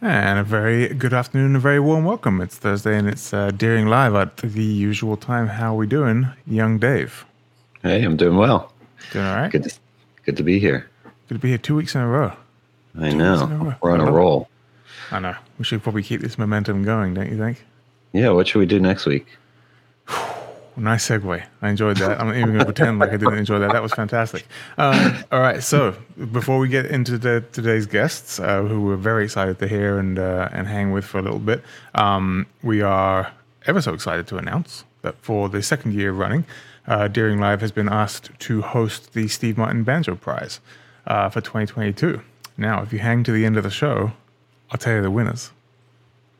And a very good afternoon a very warm welcome. It's Thursday and it's uh, Deering Live at the usual time. How are we doing, young Dave? Hey, I'm doing well. Doing all right? Good to, good to be here. Good to be here two weeks in a row. I Two know. weeks in a row. We're on a it. roll. I know. We should probably keep this momentum going, don't you think? Yeah, what should we do next week? Nice segue. I enjoyed that. I'm not even going to pretend like I didn't enjoy that. That was fantastic. Um, all right. So before we get into the, today's guests, uh, who we're very excited to hear and uh, and hang with for a little bit, um, we are ever so excited to announce that for the second year running, uh, Deering Live has been asked to host the Steve Martin Banjo Prize uh, for 2022. Now, if you hang to the end of the show, I'll tell you the winners.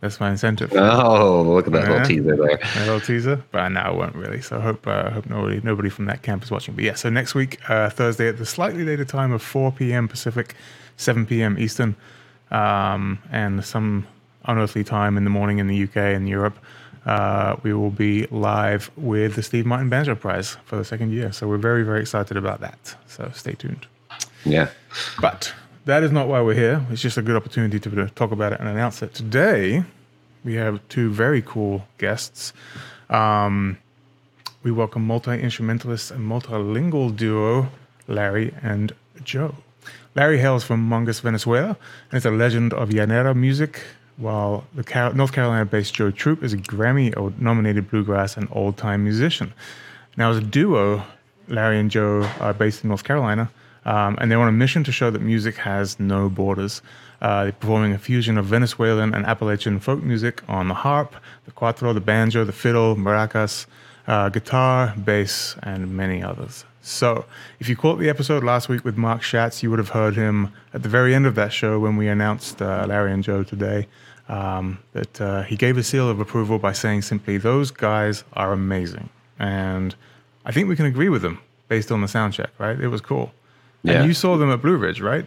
That's my incentive. Oh, look at that Yeah. little teaser there. A little teaser, but I know I won't really. So I hope uh, hope nobody nobody from that camp is watching. But yeah, so next week, uh, Thursday at the slightly later time of 4 p.m. Pacific, 7 p.m. Eastern, um, and some unearthly time in the morning in the UK and Europe, uh, we will be live with the Steve Martin Banjo Prize for the second year. So we're very very excited about that. So stay tuned. Yeah. But that is not why we're here. It's just a good opportunity to, talk about it and announce it. Today, we have two very cool guests. Um, we welcome multi instrumentalist and multilingual duo Larry and Joe. Larry hails from Monagas, Venezuela, and is a legend of llanera music, while the Car- North Carolina based Joe Troop is a Grammy nominated bluegrass and old time musician. Now, as a duo, Larry and Joe are based in North Carolina, um, and they're on a mission to show that music has no borders. Uh, they're performing a fusion of Venezuelan and Appalachian folk music on the harp, the cuatro, the banjo, the fiddle, maracas, uh, guitar, bass, and many others. So, if you caught the episode last week with Mark Schatz, you would have heard him at the very end of that show when we announced uh, Larry and Joe today. Um, that uh, he gave a seal of approval by saying simply, "Those guys are amazing," and I think we can agree with them based on the sound check. Right? It was cool. Yeah. And you saw them at Blue Ridge, right?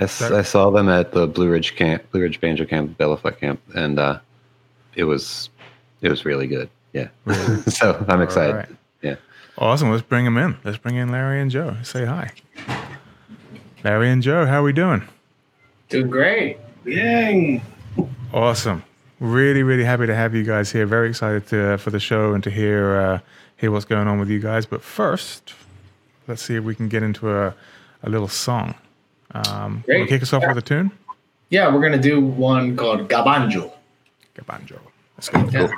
I saw them at the Blue Ridge camp, Blue Ridge Banjo Camp, Bela Fleck Camp, and uh, it was it was really good. Yeah. so I'm excited. right. Yeah. Awesome. Let's bring them in. Let's bring in Larry and Joe. Say hi. Larry and Joe, how are we doing? Doing great. Yang. Awesome. Really, really happy to have you guys here. Very excited to, for the show and to hear uh, hear what's going on with you guys. But first, let's see if we can get into a, a little song. Um, Great. kick us off yeah. with a tune? Yeah, we're going to do one called Gabanjo. Gabanjo. Let's go. Yeah.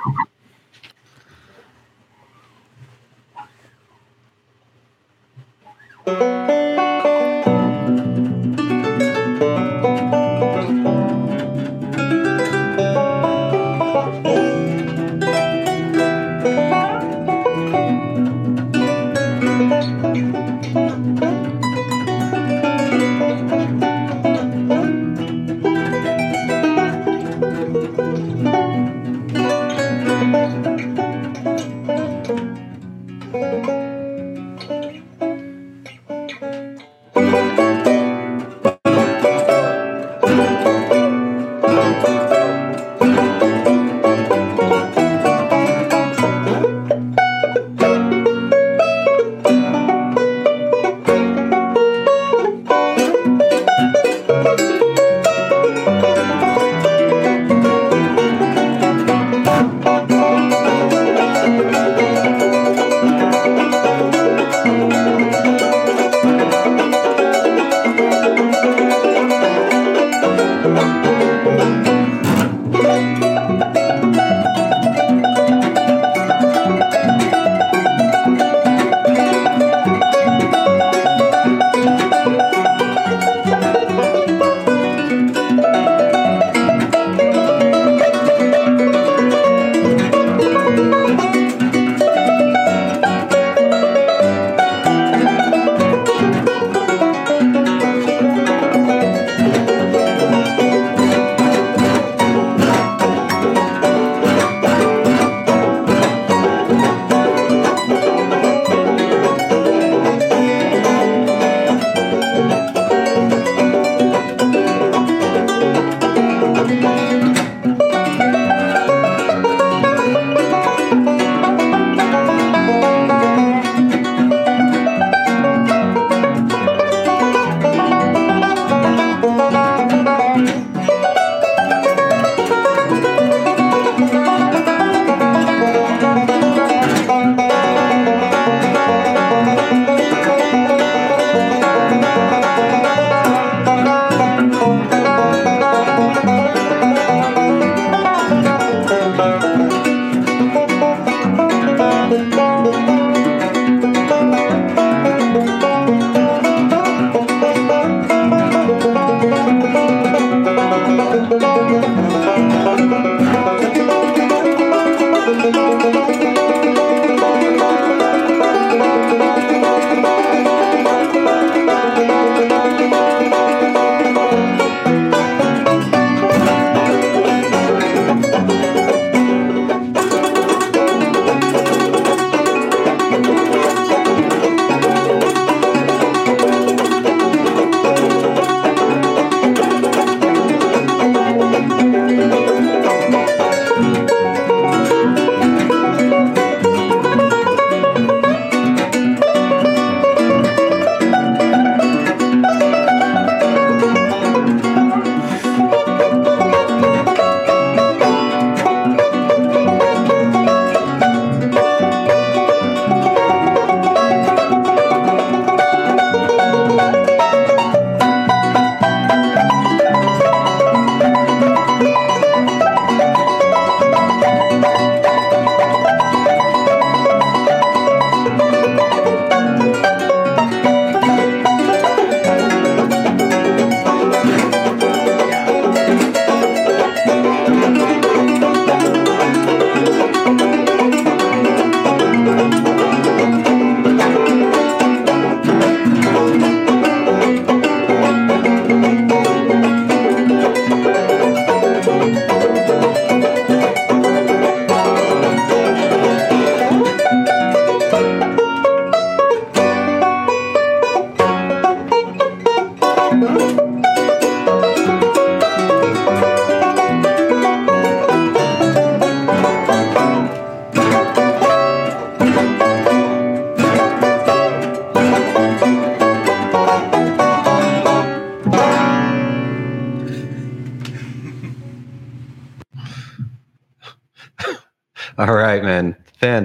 go.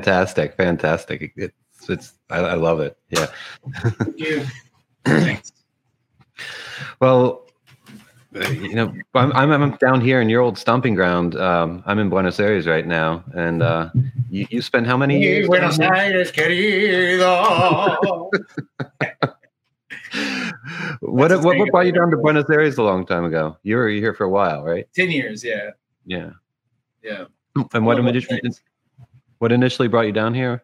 Fantastic, fantastic. It's it's I, I love it. Yeah. Thank you. Thanks. Well, you know, I'm, I'm I'm down here in your old stomping ground. Um, I'm in Buenos Aires right now, and uh, you you spent how many years? Buenos Aires, querido. what what what brought you down to Buenos Aires a long time ago? You were here for a while, right? Ten years, yeah, Yeah. yeah. And what Well, initially what initially brought you down here?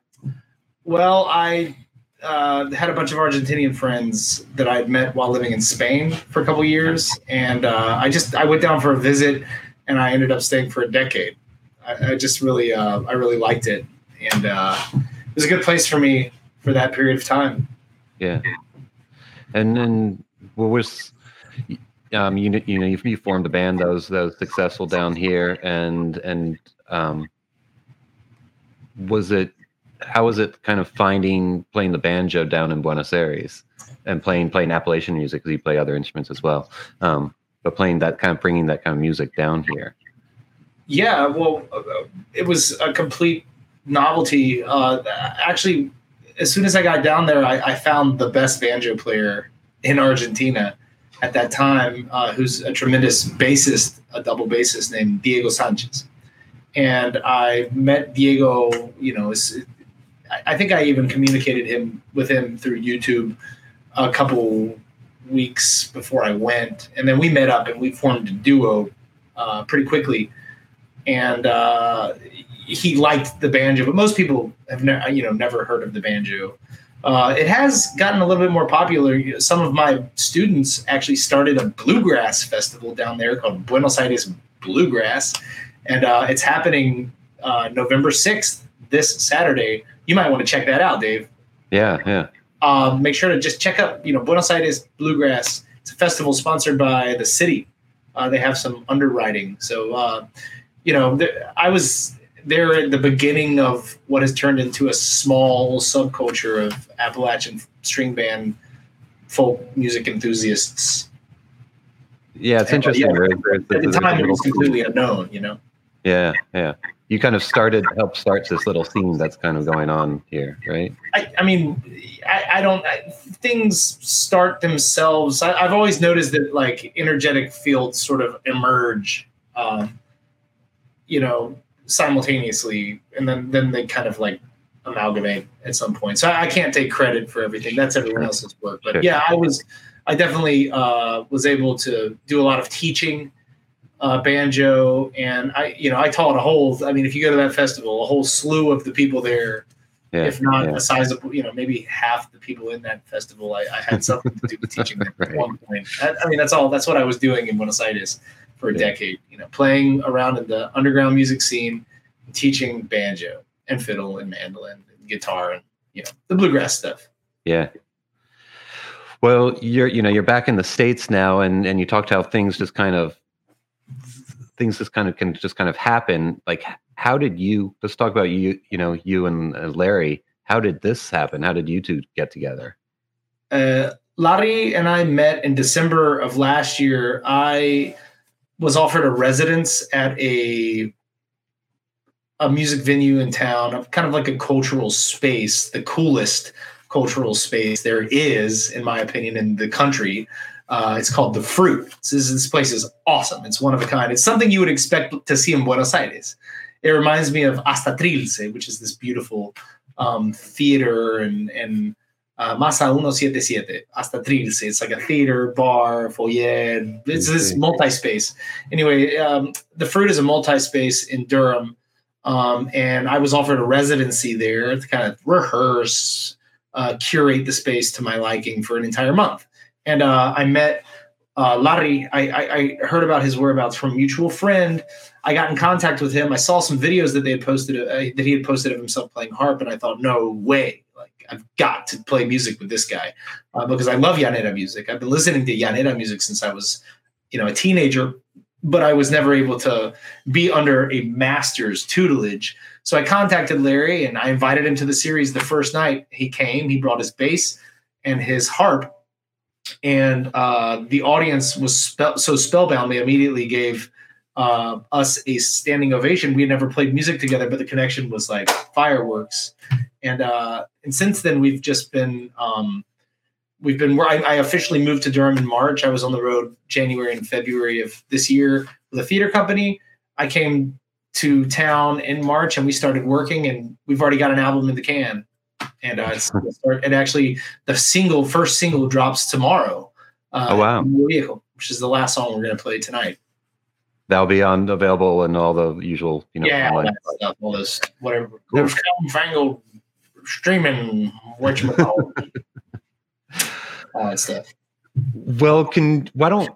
Well, I uh, had a bunch of Argentinian friends that I'd met while living in Spain for a couple years, and uh, I just I went down for a visit, and I ended up staying for a decade. I, I just really uh, I really liked it, and uh, it was a good place for me for that period of time. Yeah. And then what was um you, you know you, you formed a band that was that was successful down here and and um was it how was it kind of finding playing the banjo down in Buenos Aires and playing playing Appalachian music because you play other instruments as well um but playing that kind of bringing that kind of music down here Yeah, well, it was a complete novelty. Uh, actually, as soon as I got down there, I, I found the best banjo player in Argentina at that time, uh, who's a tremendous bassist, a double bassist named Diego Sanchez. And I met Diego. You know, I think I even communicated him with him through YouTube a couple weeks before I went, and then we met up and we formed a duo uh, pretty quickly and uh, he liked the banjo, but most people have ne- you know never heard of the banjo. Uh, it has gotten a little bit more popular. Some of my students actually started a bluegrass festival down there called Buenos Aires Bluegrass, and uh, it's happening uh, November sixth, this Saturday. You might want to check that out, Dave. yeah yeah Um, make sure to just check out, you know, Buenos Aires Bluegrass. It's a festival sponsored by the city. Uh, they have some underwriting, so uh, you know, th- I was there at the beginning of what has turned into a small subculture of Appalachian string band folk music enthusiasts. yeah it's And, uh, interesting yeah, there's- At the time, it was completely unknown. You know. Yeah, yeah. You kind of started, helped start this little scene that's kind of going on here, right? I, I mean, I, I don't. I, things start themselves. I, I've always noticed that like energetic fields sort of emerge, um, you know, simultaneously, and then then they kind of like amalgamate at some point. So I, I can't take credit for everything. That's everyone else's work. But yeah, I was. I definitely uh, was able to do a lot of teaching uh, banjo, and I, you know, I taught a whole. I mean, if you go to that festival, a whole slew of the people there Yeah. if not yeah. a sizable, you know, maybe half the people in that festival, I, I had something to do with teaching them at one point. I, I mean, that's all. That's what I was doing in Buenos Aires for a Yeah. decade. You know, playing around in the underground music scene, teaching banjo and fiddle and mandolin and guitar and you know the bluegrass stuff. Yeah. Well, you're you know you're back in the states now, and and you talked how things just kind of things just kind of can just kind of happen. Like, how did you? Let's talk about you. You know, you and uh, Larry. How did this happen? How did you two get together? Uh, Larry and I met in December of last year. I was offered a residence at a a music venue in town, kind of like a cultural space, the coolest cultural space there is, in my opinion, in the country. Uh, it's called the Fruit. This, is, this place is awesome. It's one of a kind. It's something you would expect to see in Buenos Aires. It reminds me of Hasta Trilce, which is this beautiful um, theater and and uh, Maza 177, Hasta Trilce. It's like a theater, bar, foyer. It's this multi space. Anyway, um, the Fruit is a multi space in Durham. Um, and I was offered a residency there to kind of rehearse, uh, curate the space to my liking for an entire month. And uh, I met uh, Larry. I, I, I heard about his whereabouts from mutual friend. I got in contact with him. I saw some videos that they had posted uh, that he had posted of himself playing harp, and I thought, no way! Like I've got to play music with this guy uh, because I love Llanera music. I've been listening to Llanera music since I was, you know, a teenager, but I was never able to be under a master's tutelage. So I contacted Larry and I invited him to the series the first night. He came. He brought his bass and his harp, and uh, the audience was so spellbound they immediately gave uh, us a standing ovation. We had never played music together, but the connection was like fireworks. And uh, and since then, we've just been um, we've been. I, I officially moved to Durham in March. I was on the road January and February of this year with a theater company. I came to town in March and we started working, and we've already got an album in the can. And uh, it's, and actually, the single first single drops tomorrow. Uh, Oh, wow. Vehicle, which is the last song we're going to play tonight. That'll be on available in all the usual, you know, yeah, all online. that stuff, all this whatever. There's fangled streaming, what you call all that stuff. Well, can why don't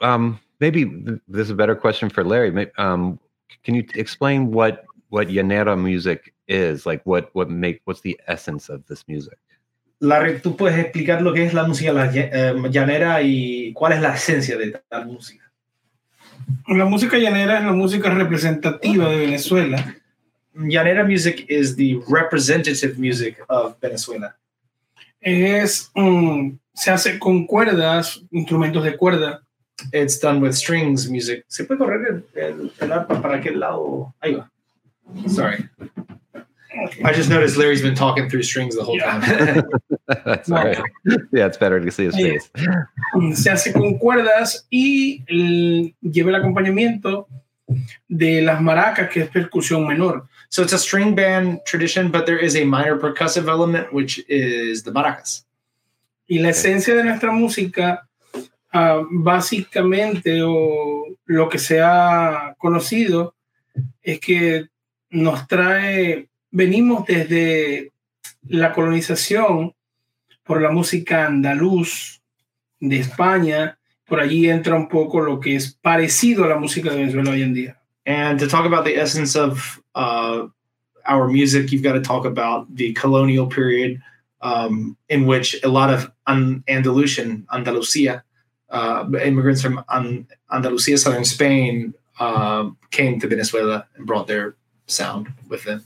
um maybe th- this is a better question for Larry. May- Um, can you explain what what llanera music is? Like what what make what's the essence of this music? Larry, ¿tú puedes explicar lo que es la música la- eh, llanera y cuál es la esencia de tal música? La música llanera es la música representativa de Venezuela. Llanera music is the representative music of Venezuela. Es, mm, se hace con cuerdas, instrumentos de cuerda. It's done with strings music. ¿Se puede correr el, el, el arpa para aquel lado? Ahí va. Sorry. I just noticed Larry's been talking through strings the whole Yeah. time. That's all right. Yeah, it's better to see his face. Se hace con cuerdas y el- lleva el acompañamiento de las maracas, que es percusión menor. so it's a string band tradition, but there is a minor percussive element, which is the maracas. Y la esencia de nuestra música, ah, básicamente, o lo que se ha conocido, es que nos trae, venimos desde la colonización por la música andaluz de España, por allí entra un poco lo que es parecido a la música de Venezuela hoy en día. And to talk about the essence of uh, our music, you've got to talk about the colonial period um, in which a lot of Andalusian, Andalusia, uh, immigrants from An- Andalusia, southern Spain, uh, came to Venezuela and brought their sound with them.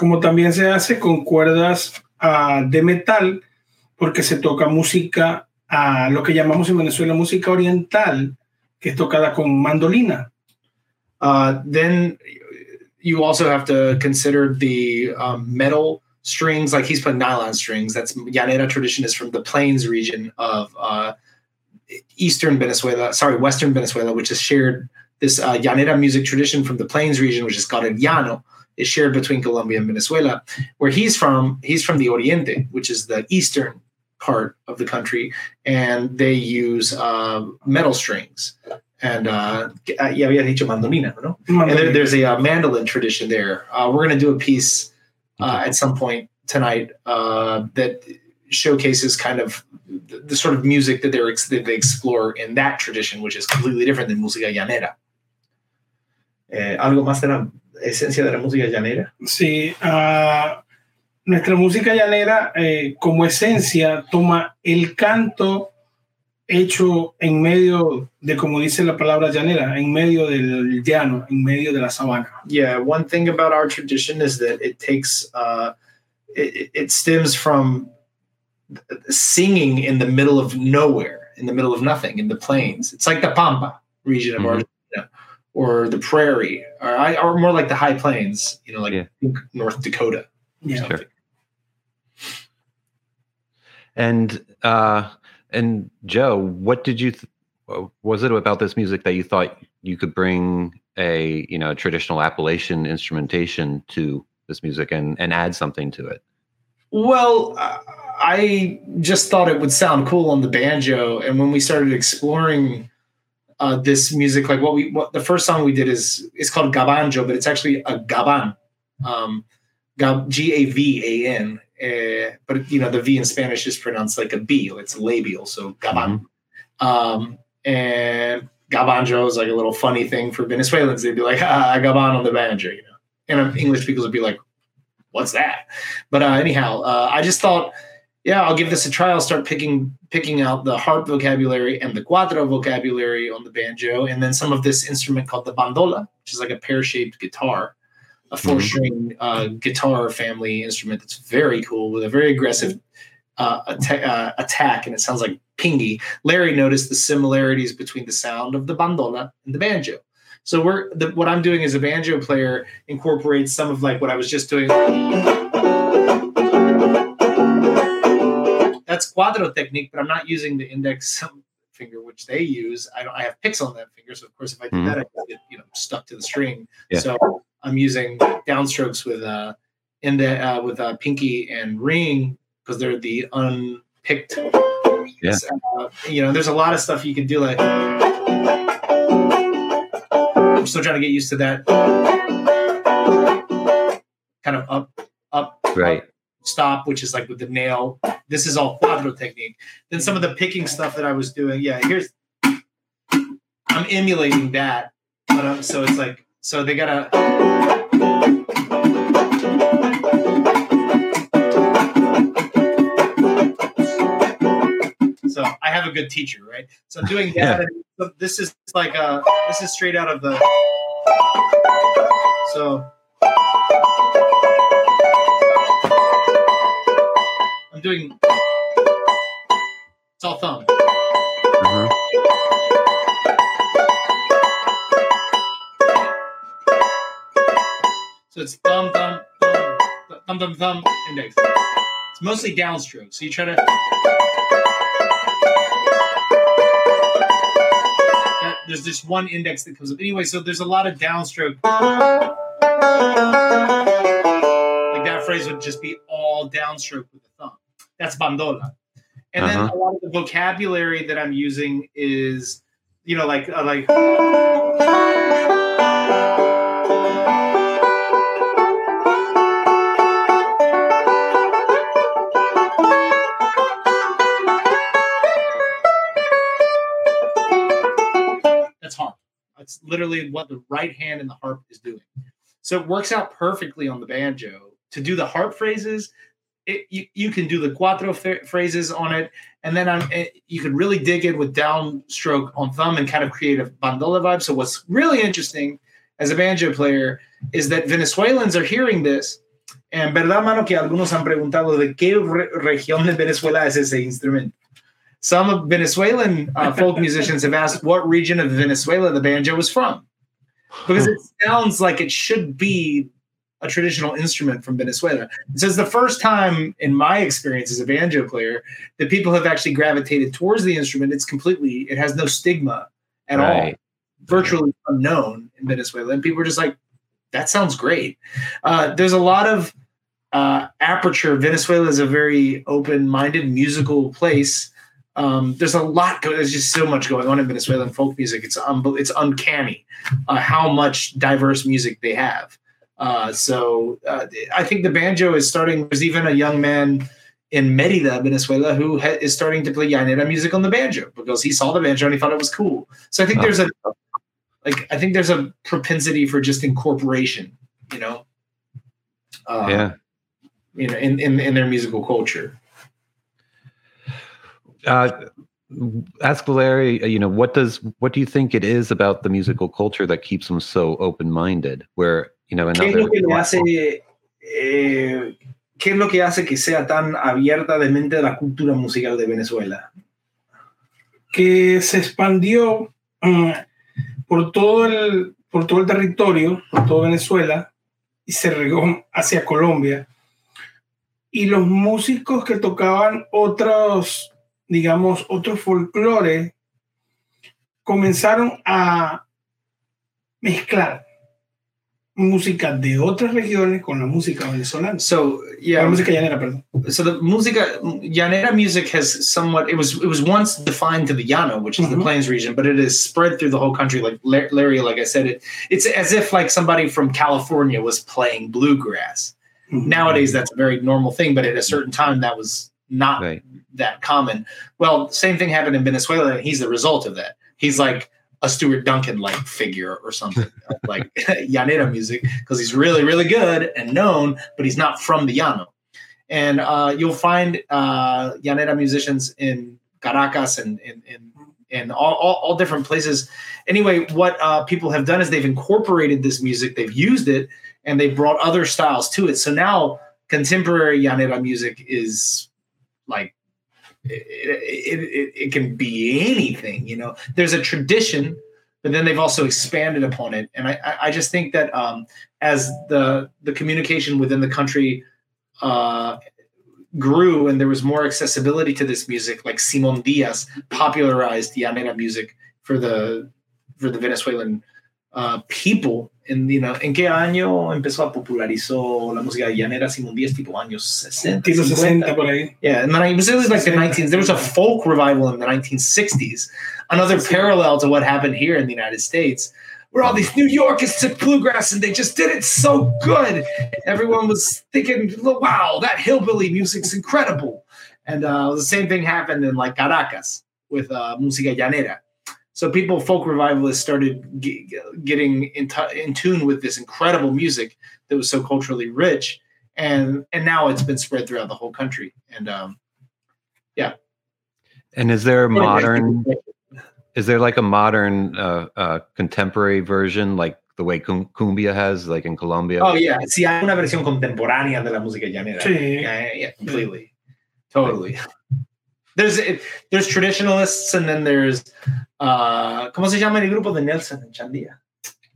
como también se hace con cuerdas ah, de metal, porque se toca música, a lo que llamamos en Venezuela música oriental, que es tocada con mandolina. Uh, then you also have to consider the um, metal strings, like he's playing nylon strings. That's Llanera tradition is from the plains region of uh, eastern Venezuela, sorry, western Venezuela, which is shared. This uh, Llanera music tradition from the plains region, which is called el Llano, is shared between Colombia and Venezuela. Where he's from, he's from the Oriente, which is the eastern part of the country, and they use uh, metal strings. And uh, ya había dicho mandolina, ¿no? and there, there's a uh, mandolin tradition there. Uh, we're going to do a piece uh, at some point tonight uh, that showcases kind of the, the sort of music that, they're ex- that they explore in that tradition, which is completely different than música llanera. Eh, ¿Algo más de la esencia de la música llanera? Sí, ah, nuestra música llanera eh, como esencia toma el canto hecho en medio de, como dice la palabra llanera, en medio del llano, en medio de la sabana. Yeah, one thing about our tradition is that it takes uh, it, it stems from singing in the middle of nowhere, in the middle of nothing, in the plains. It's like the Pampa region of. Argentina, or the prairie, or, I, or more like the high plains. You know, like Yeah. North Dakota. Yeah. Sure. And uh and Joe, what did you th- was it about this music that you thought you could bring a, you know, traditional Appalachian instrumentation to this music and and add something to it? Well, uh, I just thought it would sound cool on the banjo, and when we started exploring uh, this music, like what we what the first song we did is it's called gabanjo, but it's actually a gaban, um, G A V A N. Uh, but you know the V in Spanish is pronounced like a B. It's labial, so gaban. Um, and gabanjo is like a little funny thing for Venezuelans. They'd be like, ah, gaban on the banjo, you know. And um, English people would be like, what's that? But uh, anyhow, uh, I just thought, yeah, I'll give this a try. I'll start picking picking out the harp vocabulary and the cuatro vocabulary on the banjo, and then some of this instrument called the bandola, which is like a pear shaped guitar, a four string uh, guitar family instrument that's very cool with a very aggressive uh, atta- uh, attack, and it sounds like pingy. Larry noticed the similarities between the sound of the bandola and the banjo. So we're the, what I'm doing as a banjo player incorporates some of like what I was just doing. That's cuatro technique, but I'm not using the index finger, which they use. I don't. I have picks on that finger, so of course, if I do Mhm. that, I get you know stuck to the string. Yeah. So I'm using downstrokes with uh in the uh, with uh, pinky and ring because they're the unpicked. Yeah. Uh, you know, there's a lot of stuff you can do. Like I'm still trying to get used to that kind of up, up, Right. stop, which is like with the nail. This is all cuatro technique. Then some of the picking stuff that I was doing, yeah, here's I'm emulating that, but um, so it's like so they gotta. So I have a good teacher, right? So I'm doing that. Yeah. and this is like uh this is straight out of the. So I'm doing. It's all thumb. Mhm. So it's thumb, thumb, thumb, thumb, thumb, thumb, index. It's mostly downstroke. So you try to. That- There's just one index that comes up. Anyway, so there's a lot of downstroke. Like that phrase would just be all downstroke with. That's bandola. And then Uh-huh. a lot of the vocabulary that I'm using is, you know, like uh, like. That's harp. That's literally what the right hand in the harp is doing. So it works out perfectly on the banjo to do the harp phrases. It, you, you can do the cuatro ph- phrases on it, and then on, it, you can really dig in with downstroke on thumb and kind of create a bandola vibe. So what's really interesting as a banjo player is that Venezuelans are hearing this. En verdad, mano, que algunos han preguntado de qué re- región de Venezuela es ese instrumento. Some Venezuelan uh, folk musicians have asked what region of Venezuela the banjo was from, because it sounds like it should be a traditional instrument from Venezuela. It says the first time in my experience as a banjo player that people have actually gravitated towards the instrument. It's completely, it has no stigma at all. virtually unknown in Venezuela, and people are just like, that sounds great. Uh, there's a lot of uh, aperture. Venezuela is a very open-minded musical place. Um, there's a lot. Go- there's just so much going on in Venezuelan folk music. It's unbel- it's uncanny uh, how much diverse music they have. Uh, so uh, I think the banjo is starting. There's even a young man in Merida, Venezuela, who ha- is starting to play llanera music on the banjo because he saw the banjo and he thought it was cool. So I think Oh. there's a like I think there's a propensity for just incorporation. You know. Uh, yeah. You know, in, in in their musical culture. Uh, ask Valeri. uh, You know, what does what do you think it is about the musical culture that keeps them so open-minded? Where you know, ¿Qué es lo que le hace, eh, qué es lo que hace que sea tan abierta de mente la cultura musical de Venezuela? que se expandió mm, por todo el por todo el territorio, por toda Venezuela y se regó hacia Colombia. Y los músicos que tocaban otros, digamos, otros folclores comenzaron a mezclar música de otras regiones con la música venezolana. So Con la yeah, música llanera, perdón. so the música llanera music has somewhat it was it was once defined to the llano, which is the Mhm. plains region, but it is spread through the whole country. Like Larry, like I said, it it's as if like somebody from California was playing bluegrass. Nowadays, that's a very normal thing, but at a certain time, that was not right? that common. Well, same thing happened in Venezuela, and he's the result of that. He's like a Stuart Duncan like figure or something, like llanera music, because he's really, really good and known, but he's not from the llano. And uh, you'll find uh, llanera musicians in Caracas and in in, in all, all, all different places. Anyway, what uh, people have done is they've incorporated this music, they've used it, and they've brought other styles to it. So now contemporary llanera music is like it, it, it can be anything you know there's a tradition but then they've also expanded upon it. And I, I just think that um, as the the communication within the country uh, grew and there was more accessibility to this music, like Simon Diaz popularized llanera music for the for the Venezuelan uh, people. En, you know, ¿En qué año empezó a popularizó la música llanera Simón Díaz tipo años 60? Tipo 60 por ahí. Yeah, and then it was, it was like the 19s. There was a folk revival in the 1960s. Another parallel to what happened here in the United States, where all these New Yorkers took bluegrass and they just did it so good. Everyone was thinking, "Wow, that hillbilly music's incredible." And uh, the same thing happened in like Caracas with uh, música llanera. So people, folk revivalists, started g- getting in, t- in tune with this incredible music that was so culturally rich, and and now it's been spread throughout the whole country. And um, yeah. And is there modern? Is there like a modern uh, uh, contemporary version, like the way cumbia has, like in Colombia? Oh yeah, sí, hay una versión contemporánea de la música llanera. Sí. Yeah, yeah, completely, totally. There's there's traditionalists and then there's uh, ¿cómo se llama el grupo de Nelson Echandía?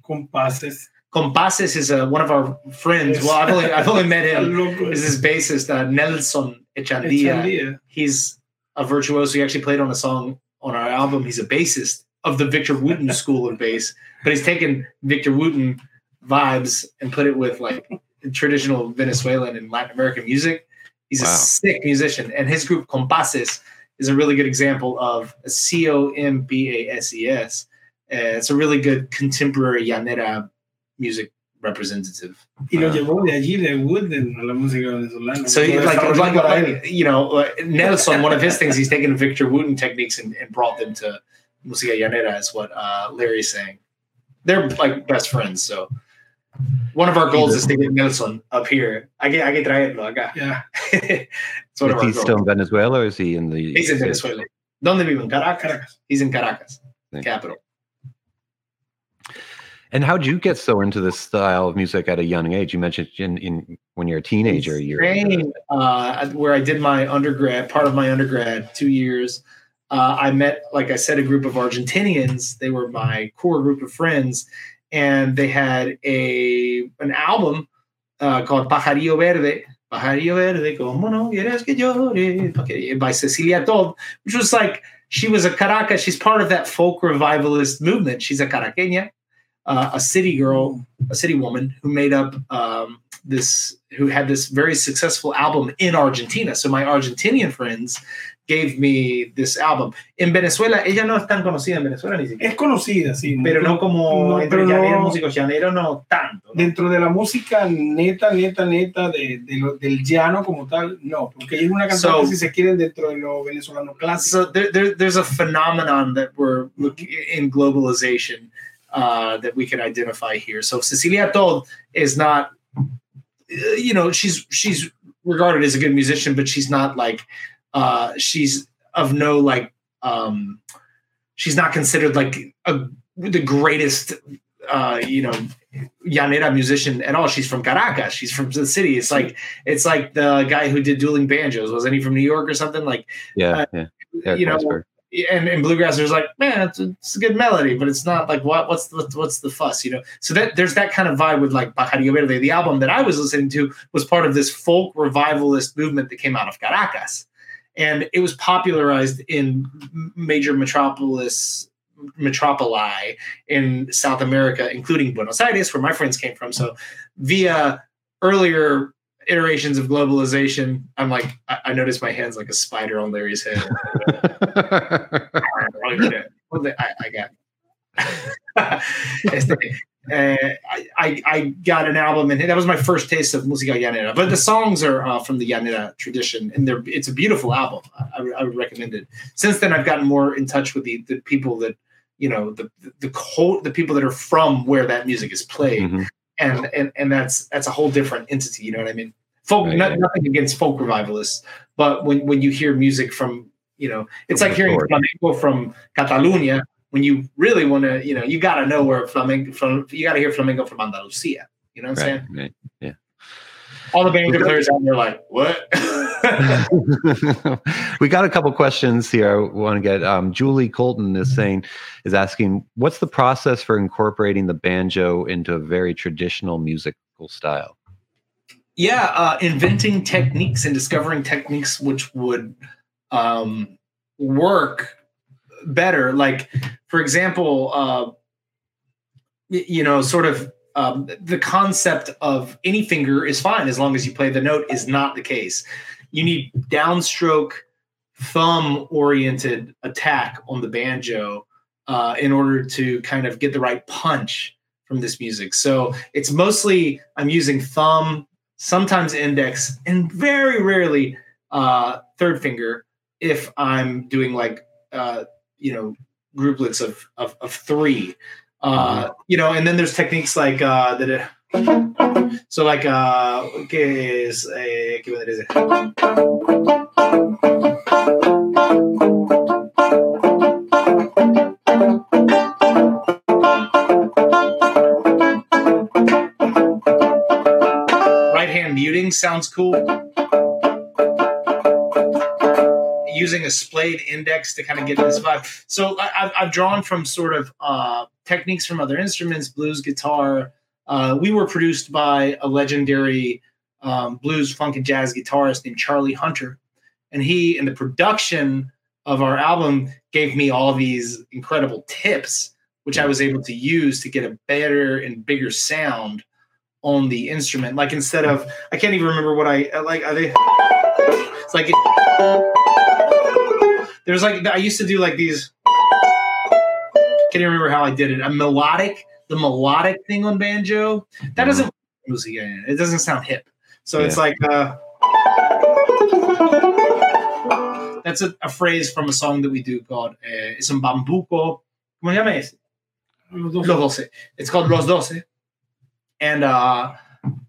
Compases. Compases is uh, one of our friends. Well, I've only I've only met him. is his bassist uh, Nelson Echandia. Echandia. He's a virtuoso. He actually played on a song on our album. He's a bassist of the Victor Wooten School of Bass, but he's taken Victor Wooten vibes and put it with like traditional Venezuelan and Latin American music. He's wow. a sick musician, and his group Compases is a really good example of a C O M B A S E S. Uh, it's a really good contemporary llanera music representative. Y lo llevó de allí de Wooten a la música venezolana. So like, like, like, you know, Nelson, one of his things, he's taken Victor Wooten techniques and, and brought them to música llanera, is what uh, Larry's saying. They're like best friends, so one of our goals is to get Nelson up here. I get, I get traerlo acá. Yeah. it's one is of our he goals. still in Venezuela or is he in the? He's in Venezuela. ¿Dónde vive? En Caracas. Caracas. He's in Caracas, Thank capital. And how'd you get so into this style of music at a young age? You mentioned in, in when you're a teenager, you're uh, where I did my undergrad, part of my undergrad, two years. Uh, I met, like I said, a group of Argentinians. They were my core group of friends, and they had a an album uh, called Pajarillo Verde. Pajarillo Verde, como no quieres que llore, by Cecilia Todd, which was like she was a Caracas. She's part of that folk revivalist movement. She's a Caraqueña, uh, a city girl, a city woman who made up um, this, who had this very successful album in Argentina. So my Argentinian friends gave me this album. En Venezuela, ella no es tan conocida en Venezuela ni siquiera. Es conocida, sí. Pero no como No, entre no- músicos llaneros, no tanto. Dentro de la música neta, neta, neta, de, de lo- del llano como tal, no. Porque hay una cantante, So- si se quieren, dentro de lo venezolano clásico. So there, there, there's a phenomenon that we're looking in globalization uh, that we can identify here. So Cecilia Todd is not, uh, you know, she's she's regarded as a good musician, but she's not like uh, she's of no like um, she's not considered like a, the greatest uh, you know llanera musician at all. She's from Caracas. She's from the city. It's like it's like the guy who did dueling banjos. Wasn't he from New York or something? Like yeah, uh, yeah. You know, and, and bluegrass there's like man it's a, it's a good melody but it's not like what what's the what's the fuss you know so that there's that kind of vibe with like Pajarillo Verde the album that I was listening to was part of this folk revivalist movement that came out of Caracas and it was popularized in major metropolis metropoli in South America including Buenos Aires where my friends came from. So via earlier iterations of globalization I'm like I, I noticed my hands like a spider on Larry's head. I, I got. este, uh, I, I I got an album, and that was my first taste of música llanera. But the songs are uh, from the llanera tradition, and they're it's a beautiful album. I, I would- recommend it. Since then, I've gotten more in touch with the, the people that you know the the the, the people that are from where that music is played, Mhm. and and and that's that's a whole different entity. You know what I mean? Folk, Right, not, nothing against folk revivalists, but when when you hear music from you know, it's From like hearing flamenco from Catalunya. When you really want to, you know, you got to know where flamenco from. You got to hear flamenco from Andalusia. You know what I'm right, saying? right. All the banjo players out there like, what? we got a couple questions here. I want to get um, Julie Colton is saying is asking, what's the process for incorporating the banjo into a very traditional musical style? Yeah, uh, inventing techniques and discovering techniques which would um, work better. Like, for example, uh, you know, sort of um, the concept of any finger is fine as long as you play the note is not the case. You need downstroke, thumb oriented attack on the banjo uh, in order to kind of get the right punch from this music. So it's mostly I'm using thumb, sometimes index, and very rarely uh, third finger if I'm doing like uh, you know grouplets of, of, of three. Uh, you know, and then there's techniques like uh, that. It, so like, uh, ¿qué es? Eh, ¿Qué? Right hand muting sounds cool. Using a splayed index to kind of get this vibe. So I, I've, I've drawn from sort of uh, techniques from other instruments, blues, guitar. Uh, we were produced by a legendary um, blues, funk, and jazz guitarist named Charlie Hunter. And he, in the production of our album, gave me all these incredible tips, which I was able to use to get a better and bigger sound on the instrument. Like instead of, I can't even remember what I like. Are they? It's like it, there's like I used to do like these can't even remember how I did it. A melodic, the melodic thing on banjo. That doesn't it doesn't sound hip. So it's like uh that's a, a phrase from a song that we do called uh, it's un bambuco. ¿Cómo se llama ese? Los. Doce. It's called Los Doce. And uh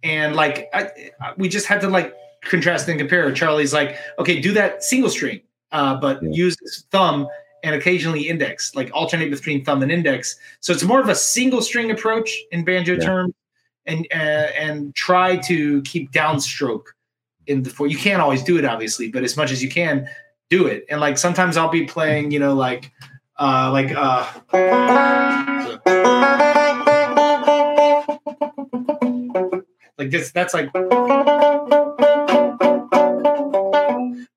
and like I, I- we just had to like contrast and compare. Charlie's like, okay, do that single string, uh, but Yeah. use his thumb and occasionally index, like alternate between thumb and index. So it's more of a single string approach in banjo Yeah. terms, and uh, and try to keep downstroke in the four. You can't always do it, obviously, but as much as you can, do it. And like sometimes I'll be playing, you know, like uh like uh like this that's like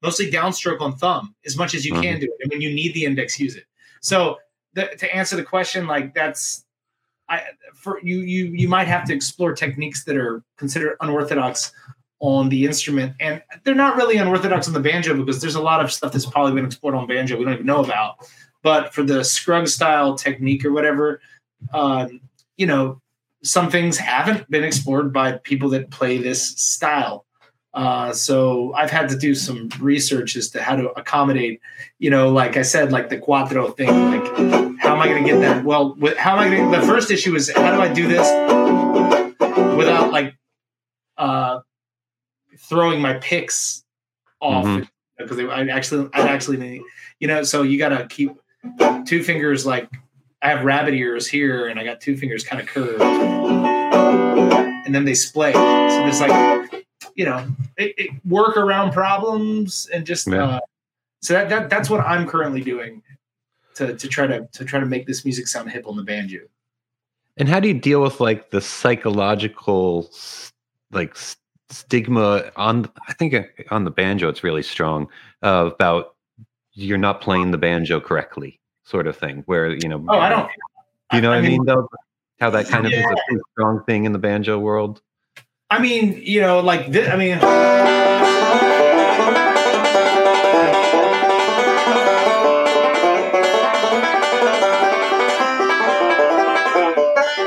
mostly downstroke on thumb as much as you can do it. And when you need the index use it. So the, to answer the question like that's i for you you you might have to explore techniques that are considered unorthodox on the instrument. And they're not really unorthodox on the banjo because there's a lot of stuff that's probably been explored on banjo we don't even know about. But for the Scruggs style technique or whatever um, you know some things haven't been explored by people that play this style. Uh, so I've had to do some research as to how to accommodate, you know, like I said, like the cuatro thing. Like, how am I going to get that? Well, with, how am I going to? The first issue is how do I do this without like uh, throwing my picks off Mhm. because I actually, I actually, you know, so you got to keep two fingers like I have rabbit ears here, and I got two fingers kind of curved, and then they splay. So there's like, you know, it, it work around problems and just. Yeah. Uh, so that, that that's what I'm currently doing to to try to to try to make this music sound hip on the banjo. And how do you deal with like the psychological like stigma on I think uh, on the banjo it's really strong uh, about you're not playing the banjo correctly sort of thing where you know Oh, I don't. you know what I mean, mean though how that kind of is a strong thing in the banjo world I mean, you know, like this, I mean.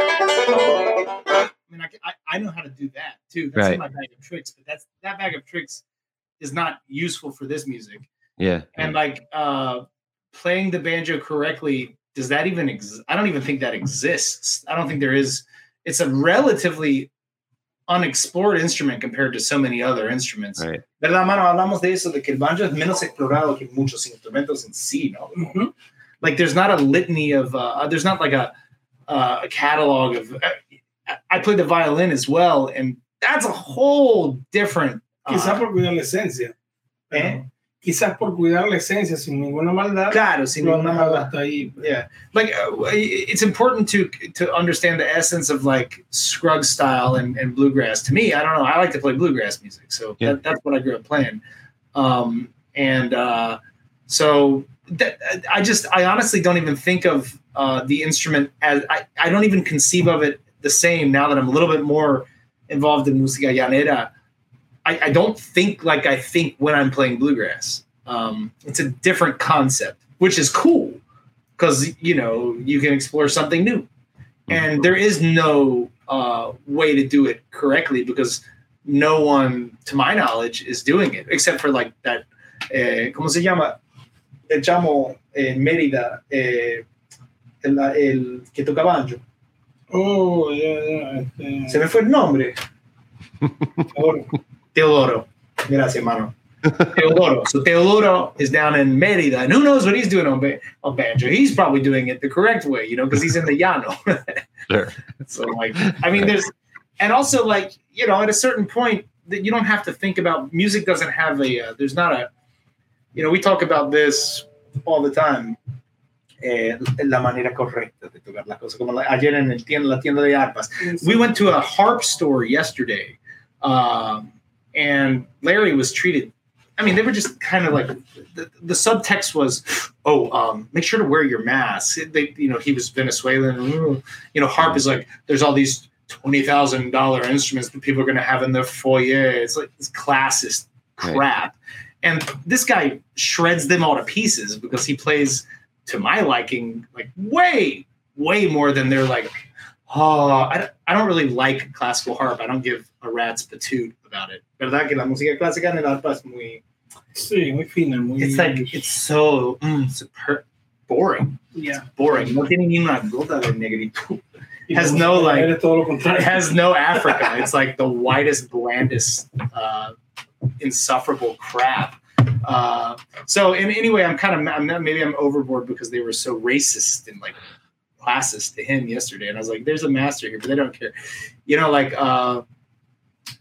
I mean, I, I, I know how to do that too. That's Right. my bag of tricks, but that's that bag of tricks is not useful for this music. yeah And like uh, playing the banjo correctly, does that even exist? I don't even think that exists. I don't think there is. It's a relatively unexplored instrument compared to so many other instruments. right ¿Verdad, mano? Hablamos de eso, de que el banjo es menos explorado que muchos instrumentos en sí, ¿no? Ujú. Like, there's not a litany of, uh, there's not like a, uh, a catalog of, I, I play the violin as well, and that's a whole different. uh, Quizá por cuidar la esencia. Pero ¿Eh? Quizás por cuidar la esencia, sin ninguna maldad. Claro, sin ninguna maldad. hasta ahí. Yeah, like uh, it's important to to understand the essence of like Scruggs style and, and bluegrass. To me, I don't know. I like to play bluegrass music, so Yeah. that, that's what I grew up playing. Um, and uh, so that, I just I honestly don't even think of uh, the instrument as I, I don't even conceive of it the same now that I'm a little bit more involved in música llanera. I, I don't think like I think when I'm playing bluegrass. Um, it's a different concept, which is cool because you know you can explore something new, and there is no uh, way to do it correctly because no one, to my knowledge, is doing it except for like that. Eh, ¿Cómo se llama? El chamo en Mérida, eh, el, el que toca banjo. Oh, yeah, ya. Este, Se me fue el nombre. ahora. Teodoro. Gracias, hermano. Teodoro. So Teodoro is down in Merida, and who knows what he's doing on, ba- on banjo? He's probably doing it the correct way, you know, because he's in the llano. Sure. so, like, I mean, there's, and also, like, you know, at a certain point, that you don't have to think about music. Doesn't have a. Uh, there's not a. You know, we talk about this all the time. Eh, la manera correcta de tocar las cosas, como la- ayer en el tienda, la tienda de arpas. We went to a harp store yesterday, um, and Larry was treated. I mean, they were just kind of like the, the subtext was, "Oh, um, make sure to wear your mask." They, you know, he was Venezuelan. You know, harp is like there's all these twenty thousand dollar instruments that people are going to have in their foyer. It's like this classist crap, and this guy shreds them all to pieces because he plays, to my liking, like way, way more than they're like Oh, I, I don't really like classical harp. I don't give a rat's patoot about it. ¿Verdad que la música clásica en el arpa es muy... Sí, muy fina, muy. It's like, it's so mm, super boring. Yeah. Boring. No tiene ni una gota de negritud. has no, like- Eres todo lo It has no Africa. It's like the whitest, blandest, uh, insufferable crap. Uh, so, in anyway, I'm kind of I'm not, maybe I'm overboard because they were so racist and like classist to him yesterday, and I was like, "There's a master here," but they don't care. You know, like, uh,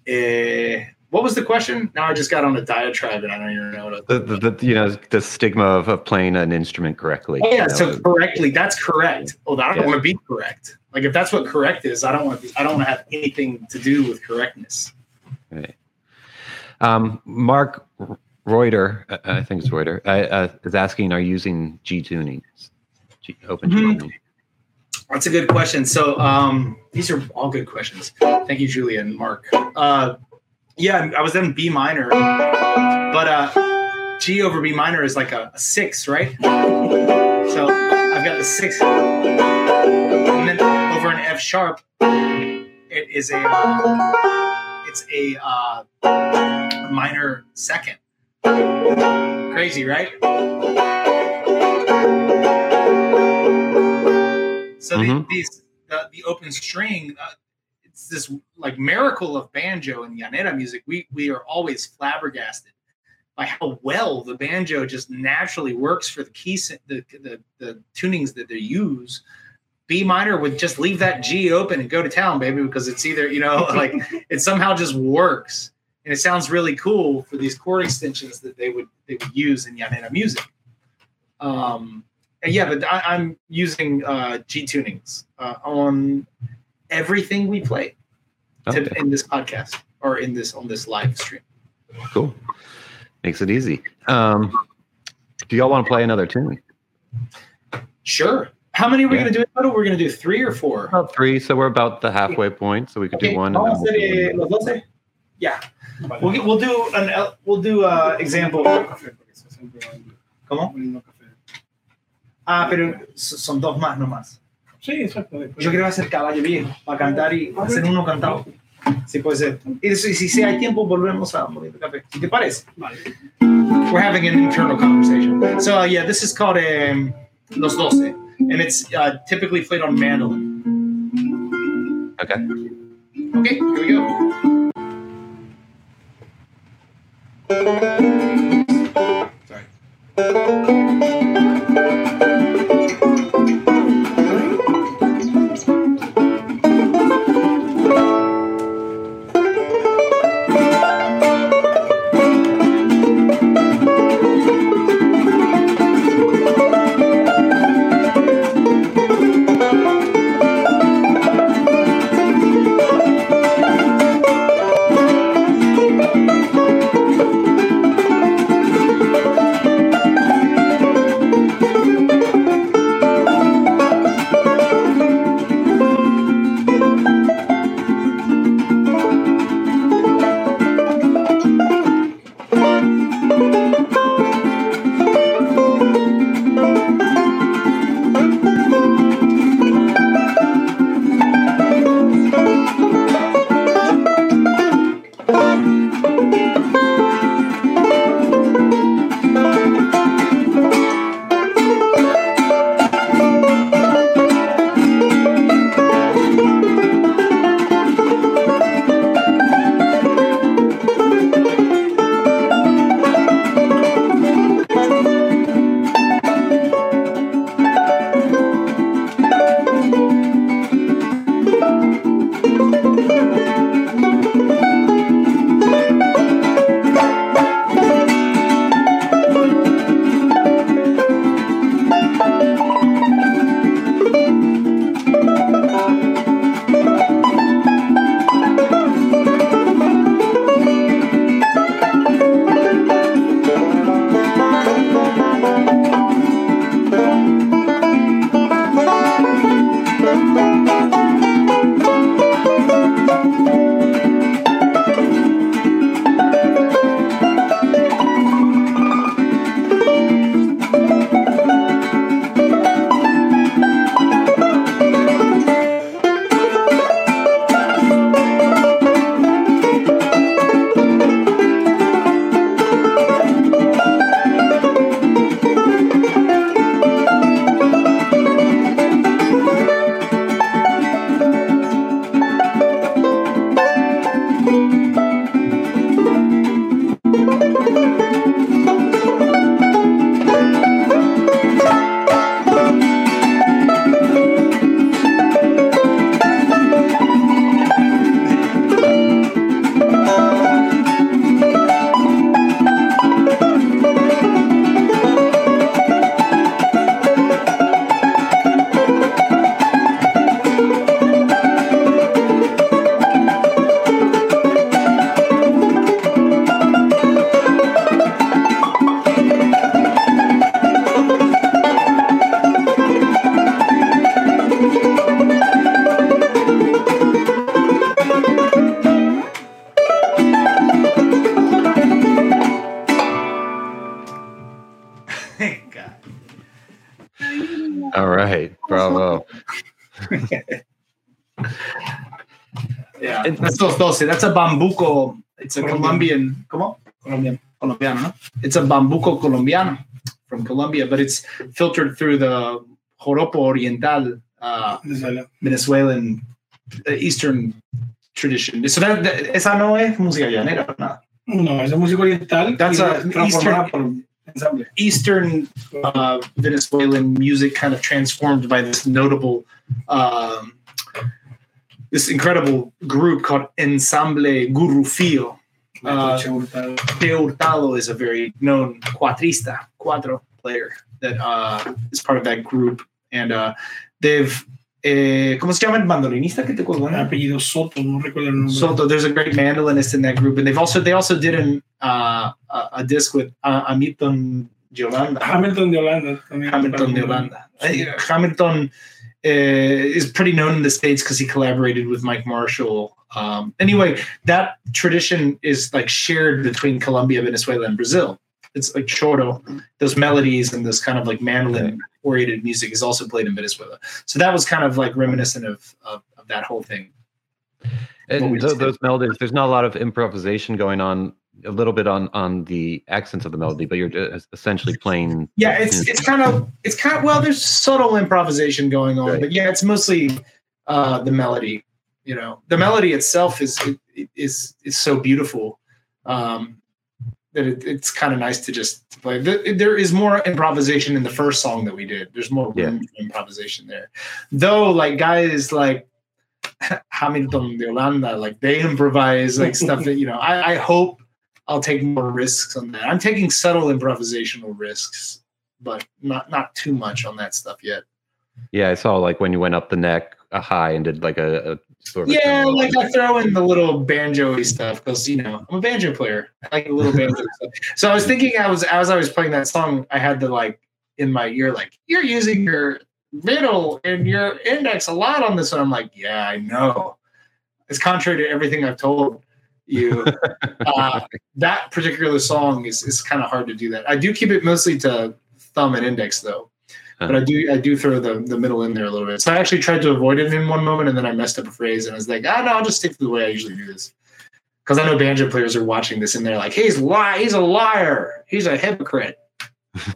eh, what was the question? Now I just got on a diatribe, and I don't even know what. The, the, the you know the stigma of, of playing an instrument correctly. Oh, yeah, you know, so correctly, that's correct. Well, I don't Yeah. want to be correct. Like if that's what correct is, I don't want. To, I don't want to have anything to do with correctness. Um, Mark Reuter, uh, I think it's Reuter, uh, uh, is asking, are you using G tunings? G, open G tuning. That's a good question. So um, these are all good questions. Thank you, Julia and Mark. Uh, yeah, I was in B minor, but uh, G over B minor is like a, a six, right? So I've got the six, and then over an F sharp, it is a uh, it's a uh, minor second. Crazy, right? So the- Mhm. these the, the open string, uh, it's this like miracle of banjo and llanera music. We we are always flabbergasted by how well the banjo just naturally works for the key the the, the tunings that they use. B minor would just leave that G open and go to town, baby, because it's either you know like it somehow just works and it sounds really cool for these chord extensions that they would they would use in llanera music. Um, yeah, but I, I'm using uh, G tunings uh, on everything we play to, Okay, in this podcast or in this on this live stream. cool. Makes it easy. Um, do y'all want to play another tune? Sure. How many are we Yeah. going to do in total? We're going to do three or four. About three, so we're about the halfway point, so we could Okay, do one. vamos a we'll do one. Yeah. We'll, get- we'll do an we'll do uh, example. Come porque Ah, pero so- son dos más nomás. Sí, exacto. después- Yo quiero hacer caballo viejo para cantar y hacer uno cantado. Sí, puede ser. Y si, si, si hay tiempo, volvemos a morir de café. ¿Si te parece? Vale. We're having an internal conversation. So, uh, yeah, this is called um, Los Doce, and it's uh, typically played on mandolin. Okay. Okay, here we go. Sorry. All 12. That's a bambuco. It's a Colombian. Come on, Colombian, Colombiano. It's a bambuco colombiano from Colombia, but it's filtered through the joropo oriental uh, Venezuela. Venezuelan uh, Eastern tradition. So that, that, esa no es música llanera, nada. No, es música oriental. That's a Eastern, ensemble. Eastern uh, Venezuelan music kind of transformed by this notable, um, this incredible group called Ensemble Gurrufio. Uh, Hurtado. Cheo Hurtado is a very known cuatrista, cuatro player that uh, is part of that group. And uh, they've, eh, ¿cómo se llama el mandolinista que te apellido Soto, no recuerdo el nombre. Soto. There's a great mandolinist in that group, and they've also they also did an uh, a, a disc with uh, Hamilton Yolanda. Hamilton de Holanda. Hamilton de Holanda. Hamilton is pretty known in the states because he collaborated with Mike Marshall. Um, anyway, that tradition is like shared between Colombia, Venezuela, and Brazil. It's like choro. Those melodies and this kind of like mandolin oriented music is also played in Venezuela. So that was kind of like reminiscent of, of, of that whole thing. And we tho- just did. those melodies, there's not a lot of improvisation going on. A little bit on on the accents of the melody, but you're essentially playing. Yeah, it's it's kind of it's kind of well, there's subtle improvisation going on, Right. but yeah, it's mostly uh, the melody. You know, the melody itself is is is so beautiful um, that it, it's kind of nice to just play. There is more improvisation in the first song that we did. There's more room for improvisation there, though. Like guys like Hamilton de Holanda, like they improvise like stuff that you know. I, I hope I'll take more risks on that. I'm taking subtle improvisational risks, but not not too much on that stuff yet. Yeah, I saw like when you went up the neck a high and did like a, a sort of. Yeah, like I throw in the little banjo stuff because you know I'm a banjo player. I like a little banjo stuff. So I was thinking, I was as I was playing that song, I had to like in my ear, like you're using your middle and your index a lot on this one. I'm like, yeah, I know. It's contrary to everything I've told you. uh, that particular song is is kind of hard to do that. I do keep it mostly to thumb and index though. But I do I do throw the, the middle in there a little bit. So I actually tried to avoid it in one moment and then I messed up a phrase and I was like, ah no, I'll just stick to the way I usually do this. Because I know banjo players are watching this and they're like, he's lie, he's a liar, he's a hypocrite.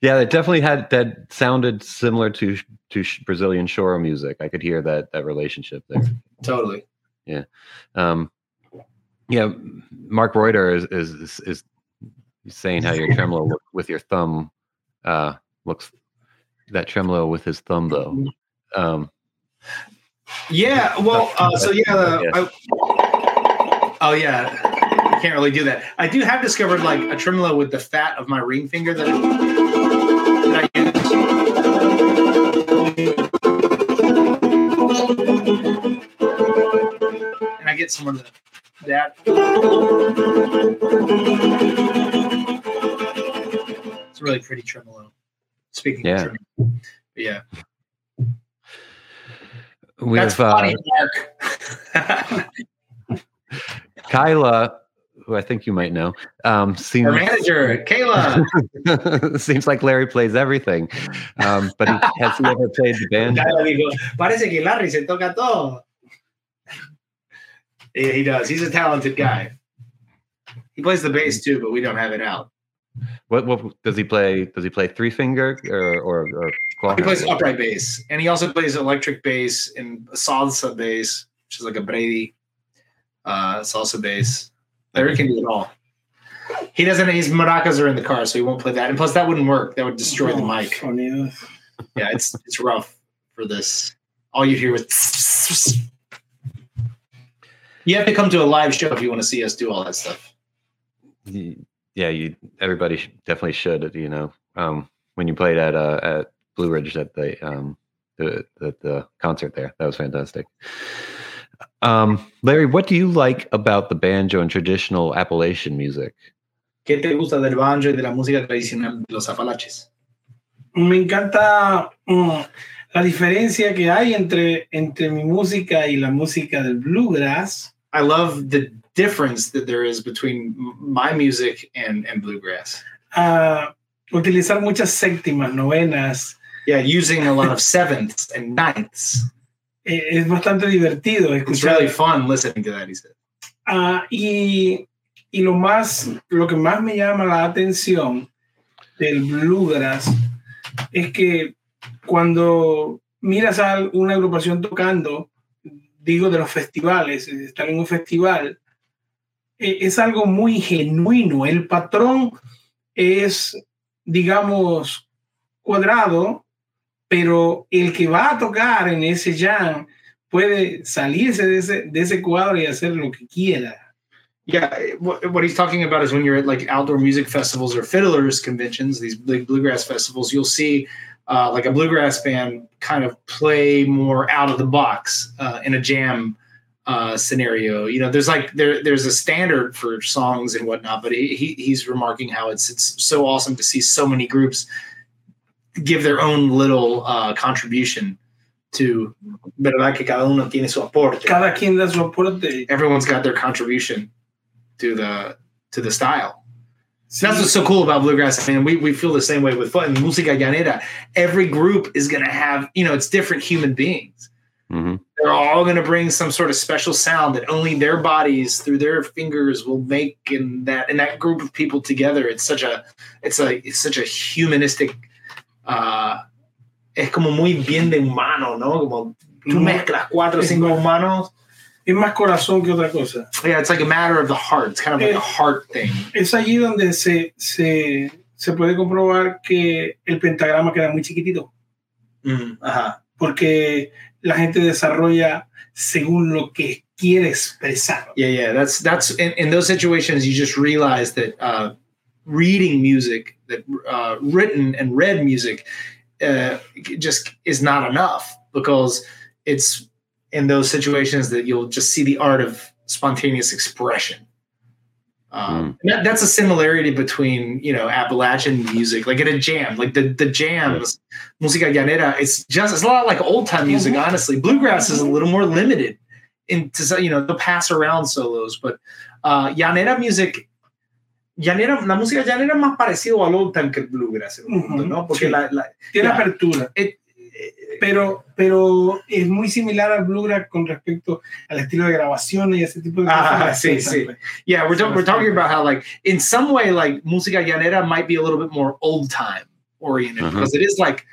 yeah, it definitely had that sounded similar to to Brazilian choro music. I could hear that that relationship there. Totally. Um, yeah, Mark Reuter is is is, is saying how your tremolo with- with your thumb uh, looks that tremolo with his thumb though. Um, Yeah, well, uh, so yeah, the, I, oh yeah, I can't really do that. I do have discovered like a tremolo with the fat of my ring finger that, that get some of the, that. It's a really pretty tremolo. Speaking Yeah. of tremolo. Yeah. We That's have uh, funny, Mark. Kyla, who I think you might know, um, seems Our manager, Kayla. seems like Larry plays everything. Um, but he, has he ever played the band? Parece que Larry se toca todo. Yeah, he does. He's a talented guy. He plays the bass too, but we don't have it out. What, what does he play? Does he play three finger or or, or claw He plays upright bass, and he also plays electric bass and salsa bass, which is like a baby uh, salsa bass. Larry can do it all. He doesn't. His maracas are in the car, so he won't play that. And plus, that wouldn't work. That would destroy the mic. sonidos. Yeah, it's it's rough for this. All you hear is. You have to come to a live show if you want to see us do all that stuff. Yeah, you. Everybody should, definitely should. You know, um, when you played at uh, at Blue Ridge at the um the, the the concert there, that was fantastic. Um, Larry, what do you like about the banjo and traditional Appalachian music? ¿Qué te gusta del banjo y de la música tradicional de los Apalaches? Me encanta mm, la diferencia que hay entre, entre mi música y la música del bluegrass. I love the difference that there is between my music and, and bluegrass. a utilizar muchas séptimas, novenas. Yeah, using a lot of sevenths and ninths. Eh, es bastante divertido It's escuchar. really fun listening to that, he said. Ah, y, y lo más, lo que más me llama la atención del bluegrass es que cuando miras a una agrupación tocando, digo de los festivales, de estar en un festival, eh, es algo muy genuino. El patrón es, digamos, cuadrado, pero el que va a tocar en ese jam puede salirse de ese, de ese cuadro y hacer lo que quiera. Yeah, what he's talking about is when you're at like outdoor music festivals or fiddlers conventions, these big bluegrass festivals, you'll see uh, like a bluegrass band kind of play more out of the box uh, in a jam uh, scenario. You know, there's like there there's a standard for songs and whatnot, but he, he he's remarking how it's it's so awesome to see so many groups give their own little uh, contribution to. Verdad que cada uno tiene su aporte Cada quien da su aporte. everyone's got their contribution to the to the style. Sí, That's what's so cool about bluegrass, man. We we feel the same way with fun. Música llanera. Every group is gonna have, you know, it's different human beings. hmm They're all gonna bring some sort of special sound that only their bodies through their fingers will make and that and that group of people together. It's such a it's a it's such a humanistic uh es como muy bien de humano, ¿no? Como tú mezclas cuatro o cinco humanos. Es más corazón que otra cosa. Yeah, it's like a matter of the heart. It's kind of like a heart thing. Es allí donde se, se, se puede comprobar que el pentagrama queda muy chiquitito, Mm, ajá. porque la gente desarrolla según lo que quiere expresar. Yeah, yeah. That's that's in, in those situations you just realize that uh, reading music, that uh, written and read music, uh, just is not enough because it's in those situations that you'll just see the art of spontaneous expression. Um, and that, that's a similarity between you know Appalachian music, like in a jam, like the the jams, música llanera. It's just it's a lot like old time music. Mhm. Honestly, bluegrass is a little more limited into you know they'll pass around solos, but uh, llanera music, llanera, la música llanera más parecido al old time que el bluegrass, en un punto, Ujú, ¿no? Porque sí. la, la- Tiene Ya. apertura, it- pero, pero es muy similar al bluegrass con respecto al estilo de grabaciones y ese tipo de Ah, cosas. sí, sí. yeah, we're, talk- we're talking about how like in some way like música llanera might be a little bit more old time oriented Mhm. because it is like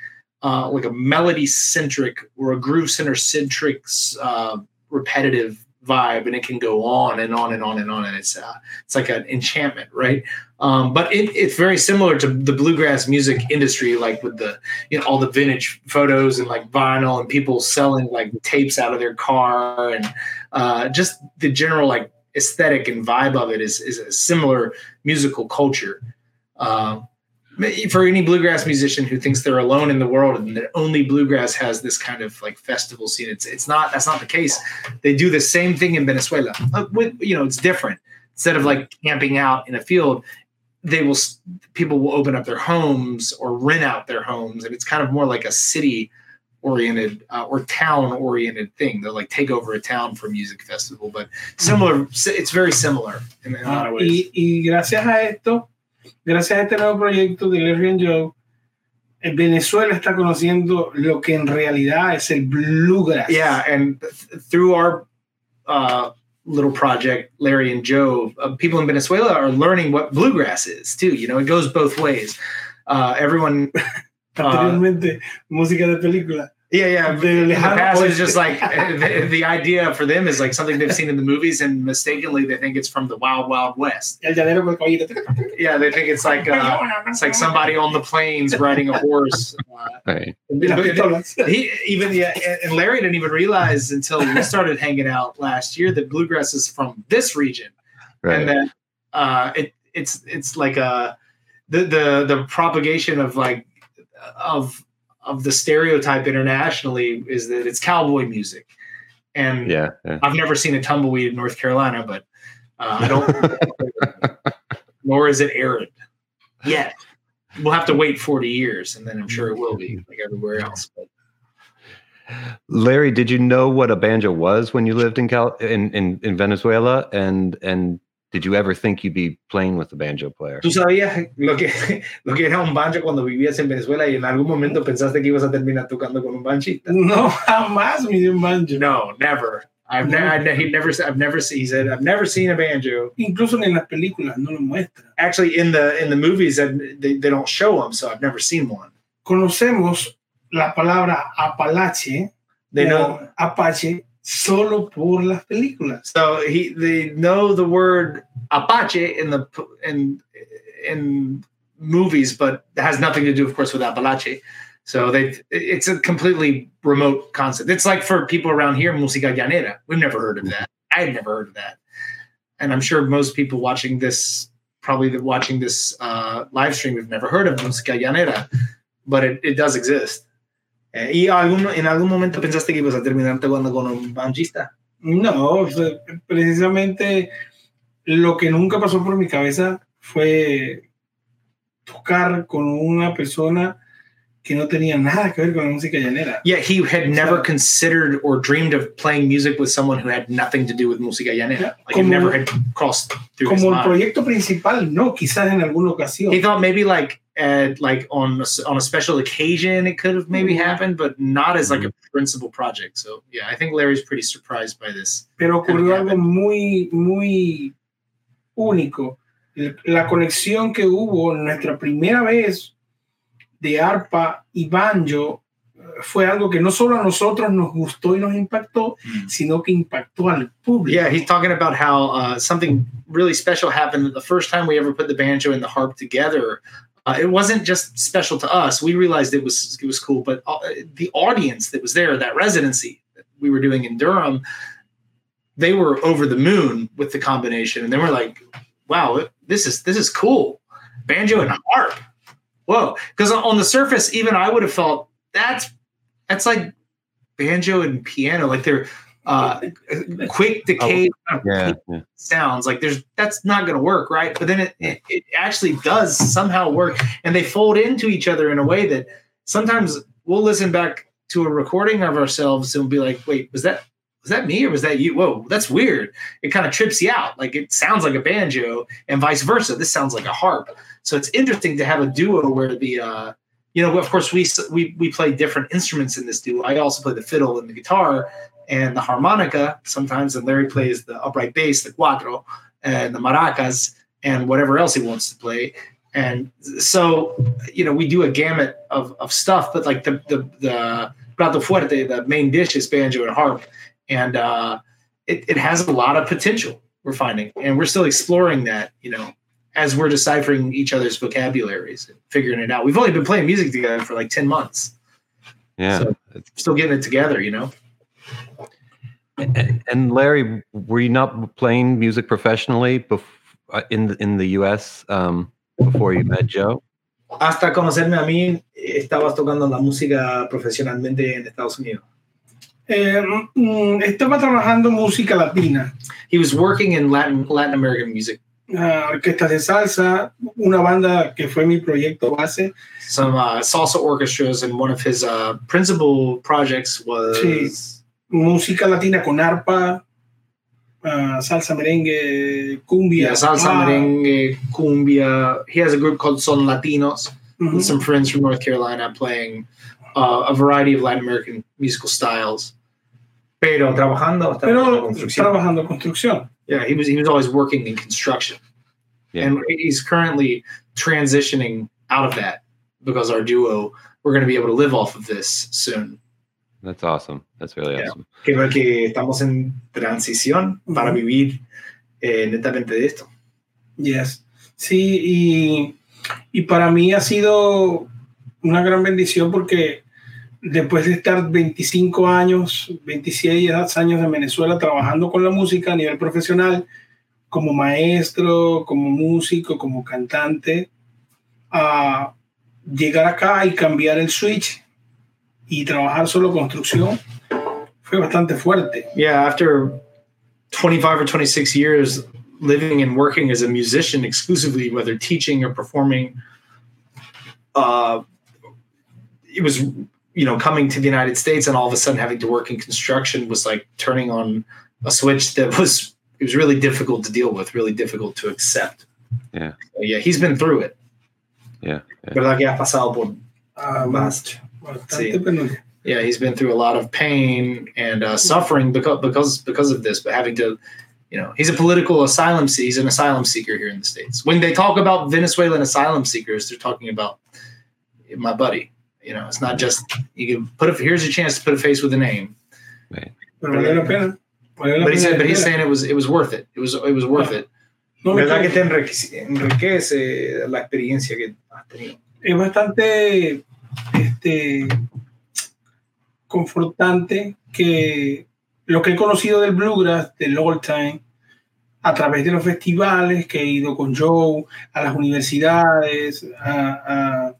uh, like a melody centric or a groove center centric uh, repetitive vibe and it can go on and on and on and on and it's uh, it's like an enchantment right? Um, but it, it's very similar to the bluegrass music industry like with the you know all the vintage photos and like vinyl and people selling like tapes out of their car and uh, just the general like aesthetic and vibe of it is is a similar musical culture. Um, for any bluegrass musician who thinks they're alone in the world and that only bluegrass has this kind of like festival scene it's it's not that's not the case. They do the same thing in venezuela uh, with you know it's different. Instead of like camping out in a field they will people will open up their homes or rent out their homes and it's kind of more like a city oriented uh, or town oriented thing. They'll like take over a town for a music festival but similar it's very similar in, in a lot of ways y, y gracias a esto gracias a este nuevo proyecto de Larry and Joe, Venezuela está conociendo lo que en realidad es el bluegrass. Yeah, and through our uh, little project, Larry and Joe, uh, people in Venezuela are learning what bluegrass is too. You know, it goes both ways. Uh, everyone. Anteriormente, música de película. Yeah, yeah. In the past, it's just like the, the, idea for them is like something they've seen in the movies, and mistakenly they think it's from the Wild Wild West. Yeah, they think it's like uh, it's like somebody on the plains riding a horse. Uh, right. He even yeah, and Larry didn't even realize until we started hanging out last year that bluegrass is from this region, right. and that uh, it it's it's like a uh, the the the propagation of like of of the stereotype internationally is that it's cowboy music. And yeah, yeah. I've never seen a tumbleweed in North Carolina, but uh, I don't. nor is it arid yet. We'll have to wait 40 years, and then I'm sure it will be like everywhere else. But. Larry, did you know what a banjo was when you lived in Cal in, in, in Venezuela? And and did you ever think you'd be playing with a banjo player? ¿Tú sabías lo que, lo que era un banjo cuando vivías en Venezuela y en algún momento pensaste que ibas a terminar tocando con un banchista? No, jamás me dio un banjo. No, never. I've, no. ne- I've, he never, I've never seen, he said, I've never seen a banjo. Incluso en las películas no lo muestra. Actually, in the, in the movies, they, they don't show them, so I've never seen one. Conocemos la palabra Apalache, they know Apache, solo por las películas. So he they know the word Apache in the in in movies, but it has nothing to do, of course, with Apalache. So they it's a completely remote concept. It's like for people around here, música llanera. We've never heard of that. I had never heard of that, and I'm sure most people watching this, probably watching this uh, live stream, have never heard of música llanera, but it, it does exist. Eh, ¿Y algún, en algún momento pensaste que ibas a terminar con un banjista? No, precisamente lo que nunca pasó por mi cabeza fue tocar con una persona que no tenía nada que ver con la música llanera. Yeah, he had never considered or dreamed of playing music with someone who had nothing to do with música llanera. Like como, it never had crossed through Como el proyecto principal, no, quizás en alguna ocasión. He thought maybe like at like on a, on a special occasion it could have maybe mm-hmm. happened, but not as like a mm-hmm. principal project. So yeah, I think Larry's pretty surprised by this. Pero ocurrió algo muy muy único. La conexión que hubo en nuestra primera vez de arpa y banjo eh, fue algo que no solo a nosotros nos gustó y nos impactó, mm. sino que impactó al público. Yeah, he's talking about how uh, something really special happened the first time we ever put the banjo and the harp together. Uh, it wasn't just special to us. We realized it was it was cool, but uh, the audience that was there, that residency that we were doing in Durham, they were over the moon with the combination, and they were like, "Wow, this is this is cool, banjo and harp." Whoa! Because on the surface, even I would have felt that's that's like banjo and piano, like they're uh, quick decay oh, yeah, yeah. sounds. Like there's that's not going to work, right? But then it, it, it actually does somehow work, and they fold into each other in a way that sometimes we'll listen back to a recording of ourselves and we'll be like, wait, was that was that me or was that you? Whoa, that's weird. It kind of trips you out. Like it sounds like a banjo, and vice versa. This sounds like a harp. So it's interesting to have a duo where the uh, you know, of course, we we we play different instruments in this duo. I also play the fiddle and the guitar, and the harmonica sometimes, and Larry plays the upright bass, the cuatro, and the maracas, and whatever else he wants to play. And so, you know, we do a gamut of, of stuff, but like the the the plato fuerte, the main dish is banjo and harp, and uh, it, it has a lot of potential. We're finding, and we're still exploring that. You know, as we're deciphering each other's vocabularies and figuring it out. We've only been playing music together for like ten months. Yeah. So- Still getting it together. You know. And, and Larry, were you not playing music professionally bef- uh, in the, in the U.S. Um, before you met Joe? Hasta conocerme a mí, estabas tocando la música profesionalmente en Estados Unidos. Eh, mm, estaba trabajando música latina, He was working in Latin Latin American music. ah, orquestas de salsa, una banda que fue mi proyecto base. some uh, salsa orchestras, and one of his uh, principal projects was Sí. Música latina con arpa, ah, salsa merengue, cumbia. yeah, salsa, ah, merengue, cumbia. He has a group called Son Latinos ujú. with some friends from North Carolina playing uh, a variety of Latin American musical styles. Pero trabajando, estaba en la Pero construcción. trabajando construcción. yeah, he was he was always working in construction, Yeah. and he's currently transitioning out of that because our duo we're going to be able to live off of this soon. That's awesome. That's really Yeah. awesome. que, que estamos en transición para vivir eh, netamente de esto. Yes. Sí, y, y para mí ha sido una gran bendición porque después de estar 25 años, 26 años en Venezuela trabajando con la música a nivel profesional, como maestro, como músico, como cantante, a llegar acá y cambiar el switch y trabajar solo construcción fue bastante fuerte. Yeah, after 25 or 26 years living and working as a musician exclusively, whether teaching or performing, uh, it was, you know, coming to the United States and all of a sudden having to work in construction was like turning on a switch that was, it was really difficult to deal with, really difficult to accept. Yeah. So, yeah, he's been through it. Yeah. yeah. ¿Verdad que ha pasado por más? Bastante Sí. yeah, he's been through a lot of pain and uh, suffering because because because of this, but having to, you know, he's a political asylum. se- He's an asylum seeker here in the states. When they talk about Venezuelan asylum seekers, they're talking about my buddy. You know, it's not just you can put a here's a chance to put a face with a name. Pero valió la pena. Valió la But he said, but he's saying it was it was worth it. It was it was worth it. No ¿Verdad que te enriquece, enriquece la experiencia que has tenido? es bastante este, confortante que lo que he conocido del bluegrass, del old time, a través de los festivales que he ido con Joe, a las universidades, a- a-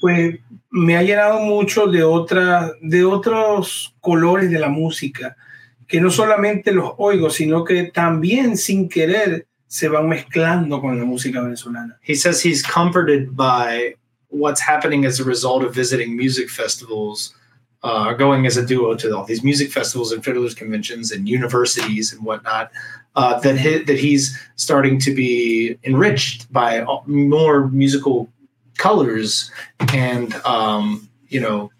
pues me ha llenado mucho de, otra, de otros colores de la música, que no solamente los oigo, sino que también sin querer se van mezclando con la música venezolana. he says he's comforted by what's happening as a result of visiting music festivals uh, going as a duo to all these music festivals and fiddlers conventions and universities and whatnot uh, that he, that he's starting to be enriched by more musical colors and um, you know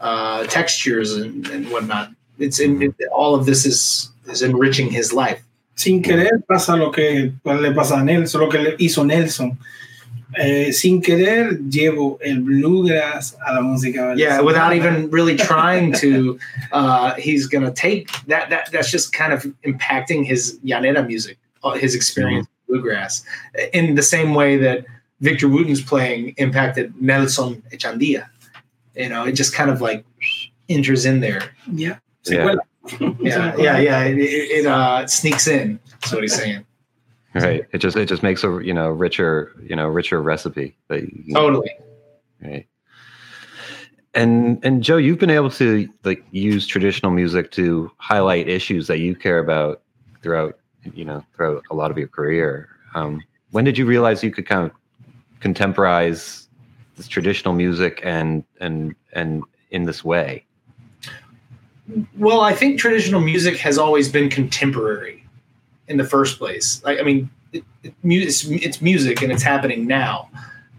uh, textures and, and whatnot. It's in, it, all of this is is enriching his life. Sin querer pasa lo que le pasa a Nelson, lo que le hizo Nelson. Eh, sin querer llevo el bluegrass a la música. yeah venezolana. without even really trying to uh he's gonna take that that that's just kind of impacting his llanera music uh, his experience with bluegrass in the same way that victor wooten's playing impacted nelson Echandía you know it just kind of like enters in there Ya, se Yeah. yeah yeah yeah it, it, it uh sneaks in that's what he's saying Right. It just it just makes a you know richer you know richer recipe that you totally Right. And and Joe, you've been able to like use traditional music to highlight issues that you care about throughout you know throughout a lot of your career. Um, when did you realize you could kind of contemporize this traditional music and and and in this way? Well, I think traditional music has always been contemporary in the first place. Like, I mean, it, it, it's, it's music and it's happening now.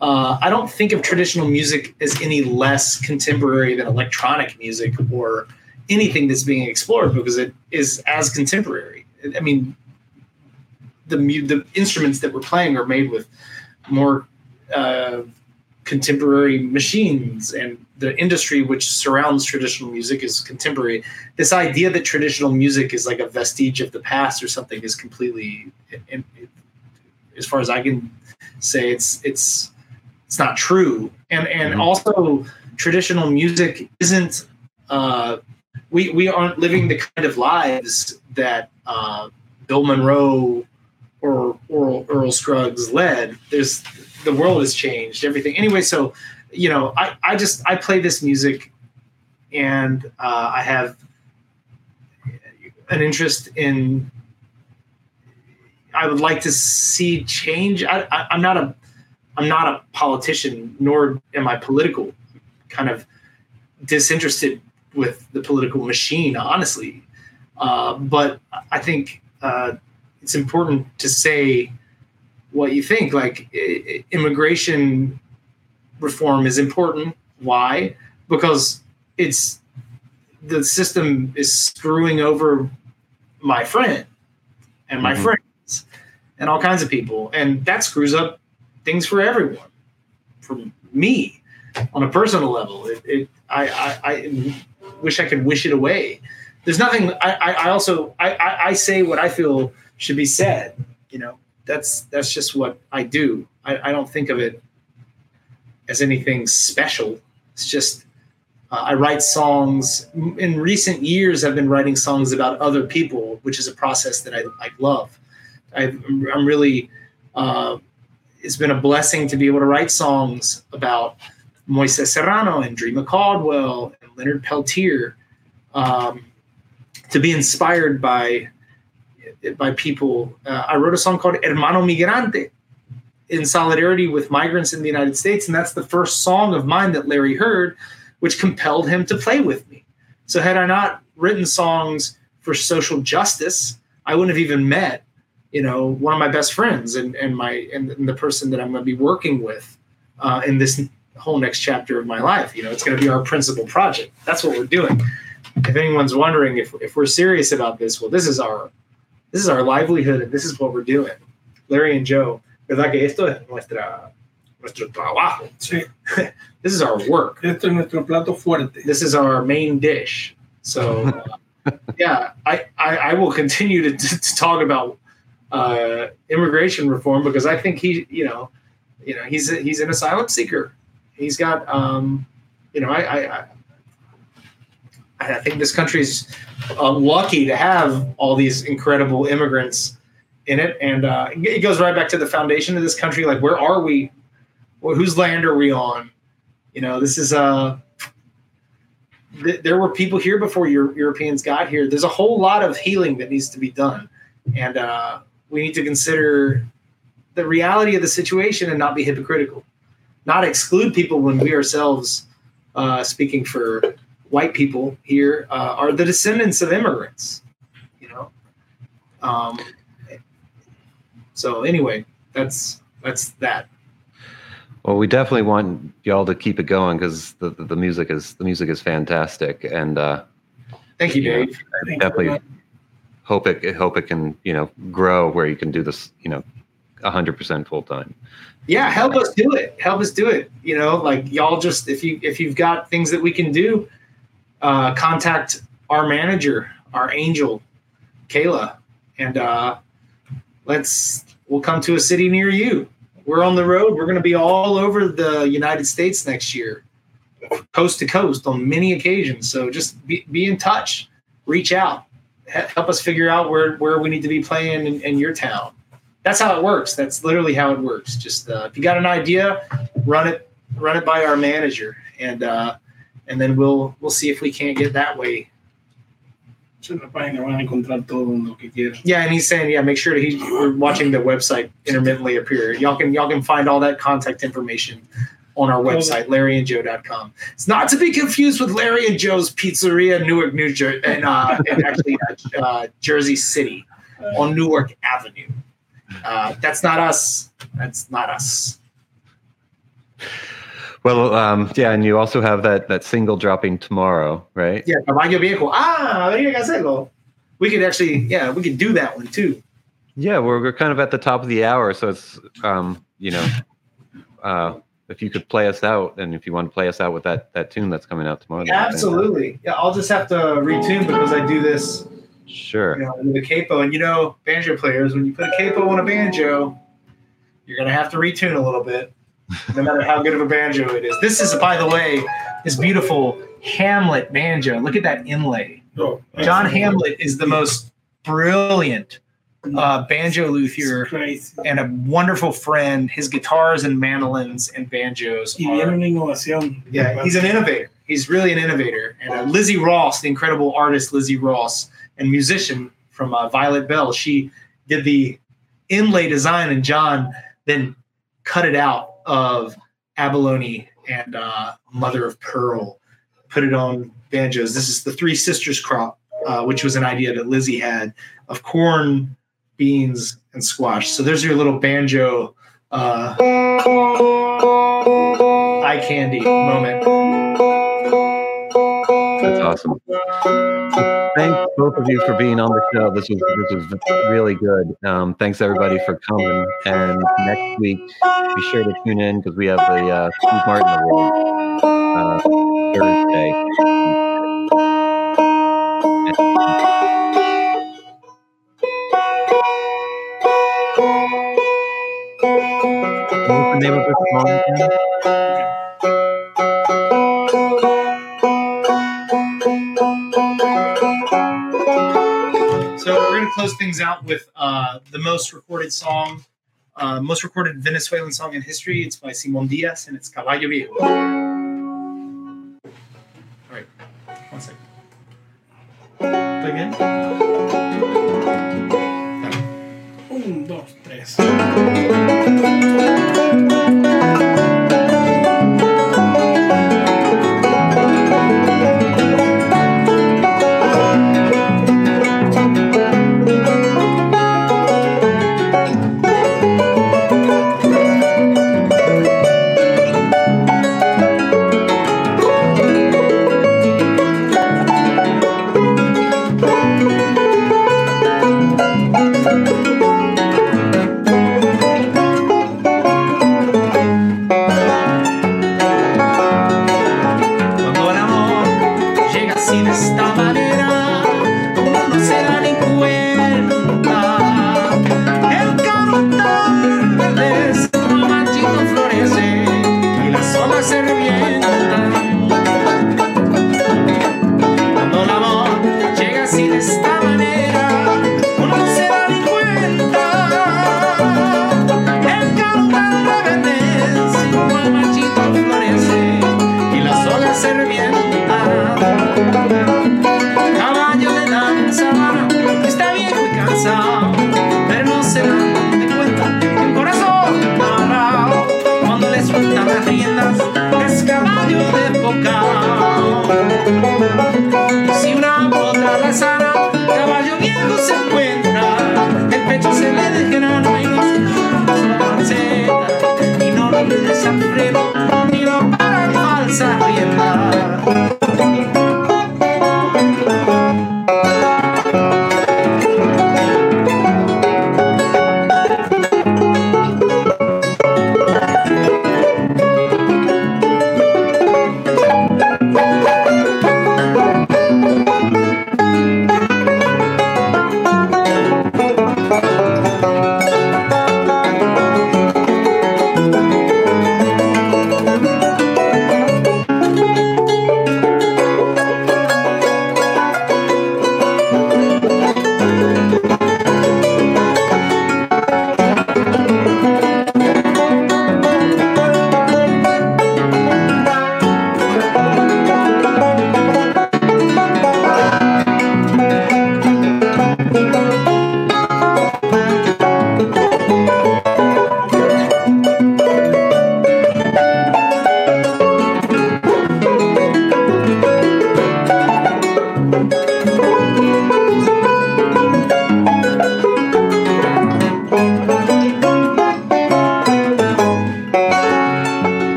Uh, I don't think of traditional music as any less contemporary than electronic music or anything that's being explored because it is as contemporary. I mean, the the instruments that we're playing are made with more uh, contemporary machines and the industry which surrounds traditional music is contemporary. This idea that traditional music is like a vestige of the past or something is completely, as far as I can say, it's it's it's not true. And and mm-hmm. also traditional music isn't. Uh, we we aren't living the kind of lives that uh, Bill Monroe or Earl, Earl Scruggs led. There's the world has changed, everything. Anyway, so you know, I, I just I play this music, and uh, I have an interest in. I would like to see change. I, I, I'm not a I'm not a politician, nor am I political. Kind of disinterested with the political machine, honestly. Uh, but I think uh, it's important to say what you think. Like immigration reform is important. Why? Because it's the system is screwing over my friend and my mm-hmm. friends and all kinds of people, and that screws up things for everyone. For me, on a personal level, it, it I, I, I wish I could wish it away. There's nothing. I, I also I, I say what I feel should be said. You know, that's that's just what I do. I, I don't think of it as anything special. It's just uh, I write songs. In recent years, I've been writing songs about other people, which is a process that I, I love. i am really. Uh, it's been a blessing to be able to write songs about Moises Serrano and Dreama Caldwell and Leonard Peltier. Um, to be inspired by by people. Uh, I wrote a song called Hermano Migrante in solidarity with migrants in the United States. And that's the first song of mine that Larry heard, which compelled him to play with me. So, had I not written songs for social justice, I wouldn't have even met, you know, one of my best friends and, and my and, and the person that I'm going to be working with uh, in this whole next chapter of my life. You know, it's going to be our principal project. That's what we're doing. If anyone's wondering if, if we're serious about this, well, this is our this is our livelihood and this is what we're doing. Larry and Joe, ¿verdad que esto es nuestra, nuestro trabajo? Sí. this is our work. Esto es nuestro plato fuerte. This is our main dish. So, uh, yeah, I, I, I, will continue to, to, to talk about uh, immigration reform because I think he, you know, you know, he's a, he's an asylum seeker. He's got, um, you know, I, I, I think this country's uh, lucky to have all these incredible immigrants in it, and uh, it goes right back to the foundation of this country. Like, where are we? Well, whose land are we on? You know, this is uh, th- there were people here before Euro- Europeans got here. There's a whole lot of healing that needs to be done, and uh, we need to consider the reality of the situation and not be hypocritical, not exclude people when we ourselves, uh, speaking for white people here uh, are the descendants of immigrants. You know, um, so anyway, that's that's that. Well, we definitely want y'all to keep it going because the, the, the music is the music is fantastic, and uh, thank you, Dave. You definitely hope it hope it can you know grow where you can do this you know hundred percent full time. Yeah, help us do it. Help us do it. You know, like y'all just if you if you've got things that we can do, uh, contact our manager, our angel, Kayla, and uh, let's we'll come to a city near you. We're on the road. We're going to be all over the United States next year, coast to coast on many occasions. So just be, be in touch, reach out, help us figure out where, where we need to be playing in, in your town. That's how it works. That's literally how it works. Just uh, if you got an idea, run it, run it by our manager, and uh, and then we'll we'll see if we can't get that way. Yeah, and he's saying, yeah, make sure to, he, we're watching the website intermittently appear. Y'all can y'all can find all that contact information on our website, larryandjoe.com. It's not to be confused with Larry and Joe's Pizzeria, Newark, New Jersey, and, uh, and actually uh, uh, Jersey City on Newark Avenue. Uh, that's not us. That's not us. Well, um, yeah, and you also have that that single dropping tomorrow, right? Yeah, Caballo Viejo. Ah, habría que hacerlo. We could actually, yeah, we could do that one too. Yeah, we're we're kind of at the top of the hour, so it's um, you know, uh, if you could play us out, and if you want to play us out with that that tune that's coming out tomorrow. Yeah, absolutely. Yeah, I'll just have to retune because I do this Sure. you know, with a capo. And you know, banjo players, when you put a capo on a banjo, you're gonna have to retune a little bit, no matter how good of a banjo it is. This is, by the way, this beautiful Hamlet banjo. Look at that inlay. Oh, John Hamlet is the most brilliant uh, banjo luthier and a wonderful friend. His guitars and mandolins and banjos are viene una innovación. yeah, he's an innovator. He's really an innovator. And uh, Lizzie Ross, the incredible artist Lizzie Ross and musician from uh, Violet Bell, she did the inlay design, and John then cut it out of abalone and uh, mother of pearl, put it on banjos. This is the Three Sisters crop, uh, which was an idea that Lizzie had of corn, beans, and squash. So there's your little banjo uh, eye candy moment. That's awesome. Thanks both of you for being on the show. This was this was really good. Um, thanks everybody for coming. And next week, be sure to tune in because we have the uh, Steve Martin Award uh, Thursday. What was the name of this song again? Close things out with uh, the most recorded song, uh, most recorded Venezuelan song in history. It's by Simon Diaz and it's Caballo Viejo. All right, one second. Again. Un, dos, tres.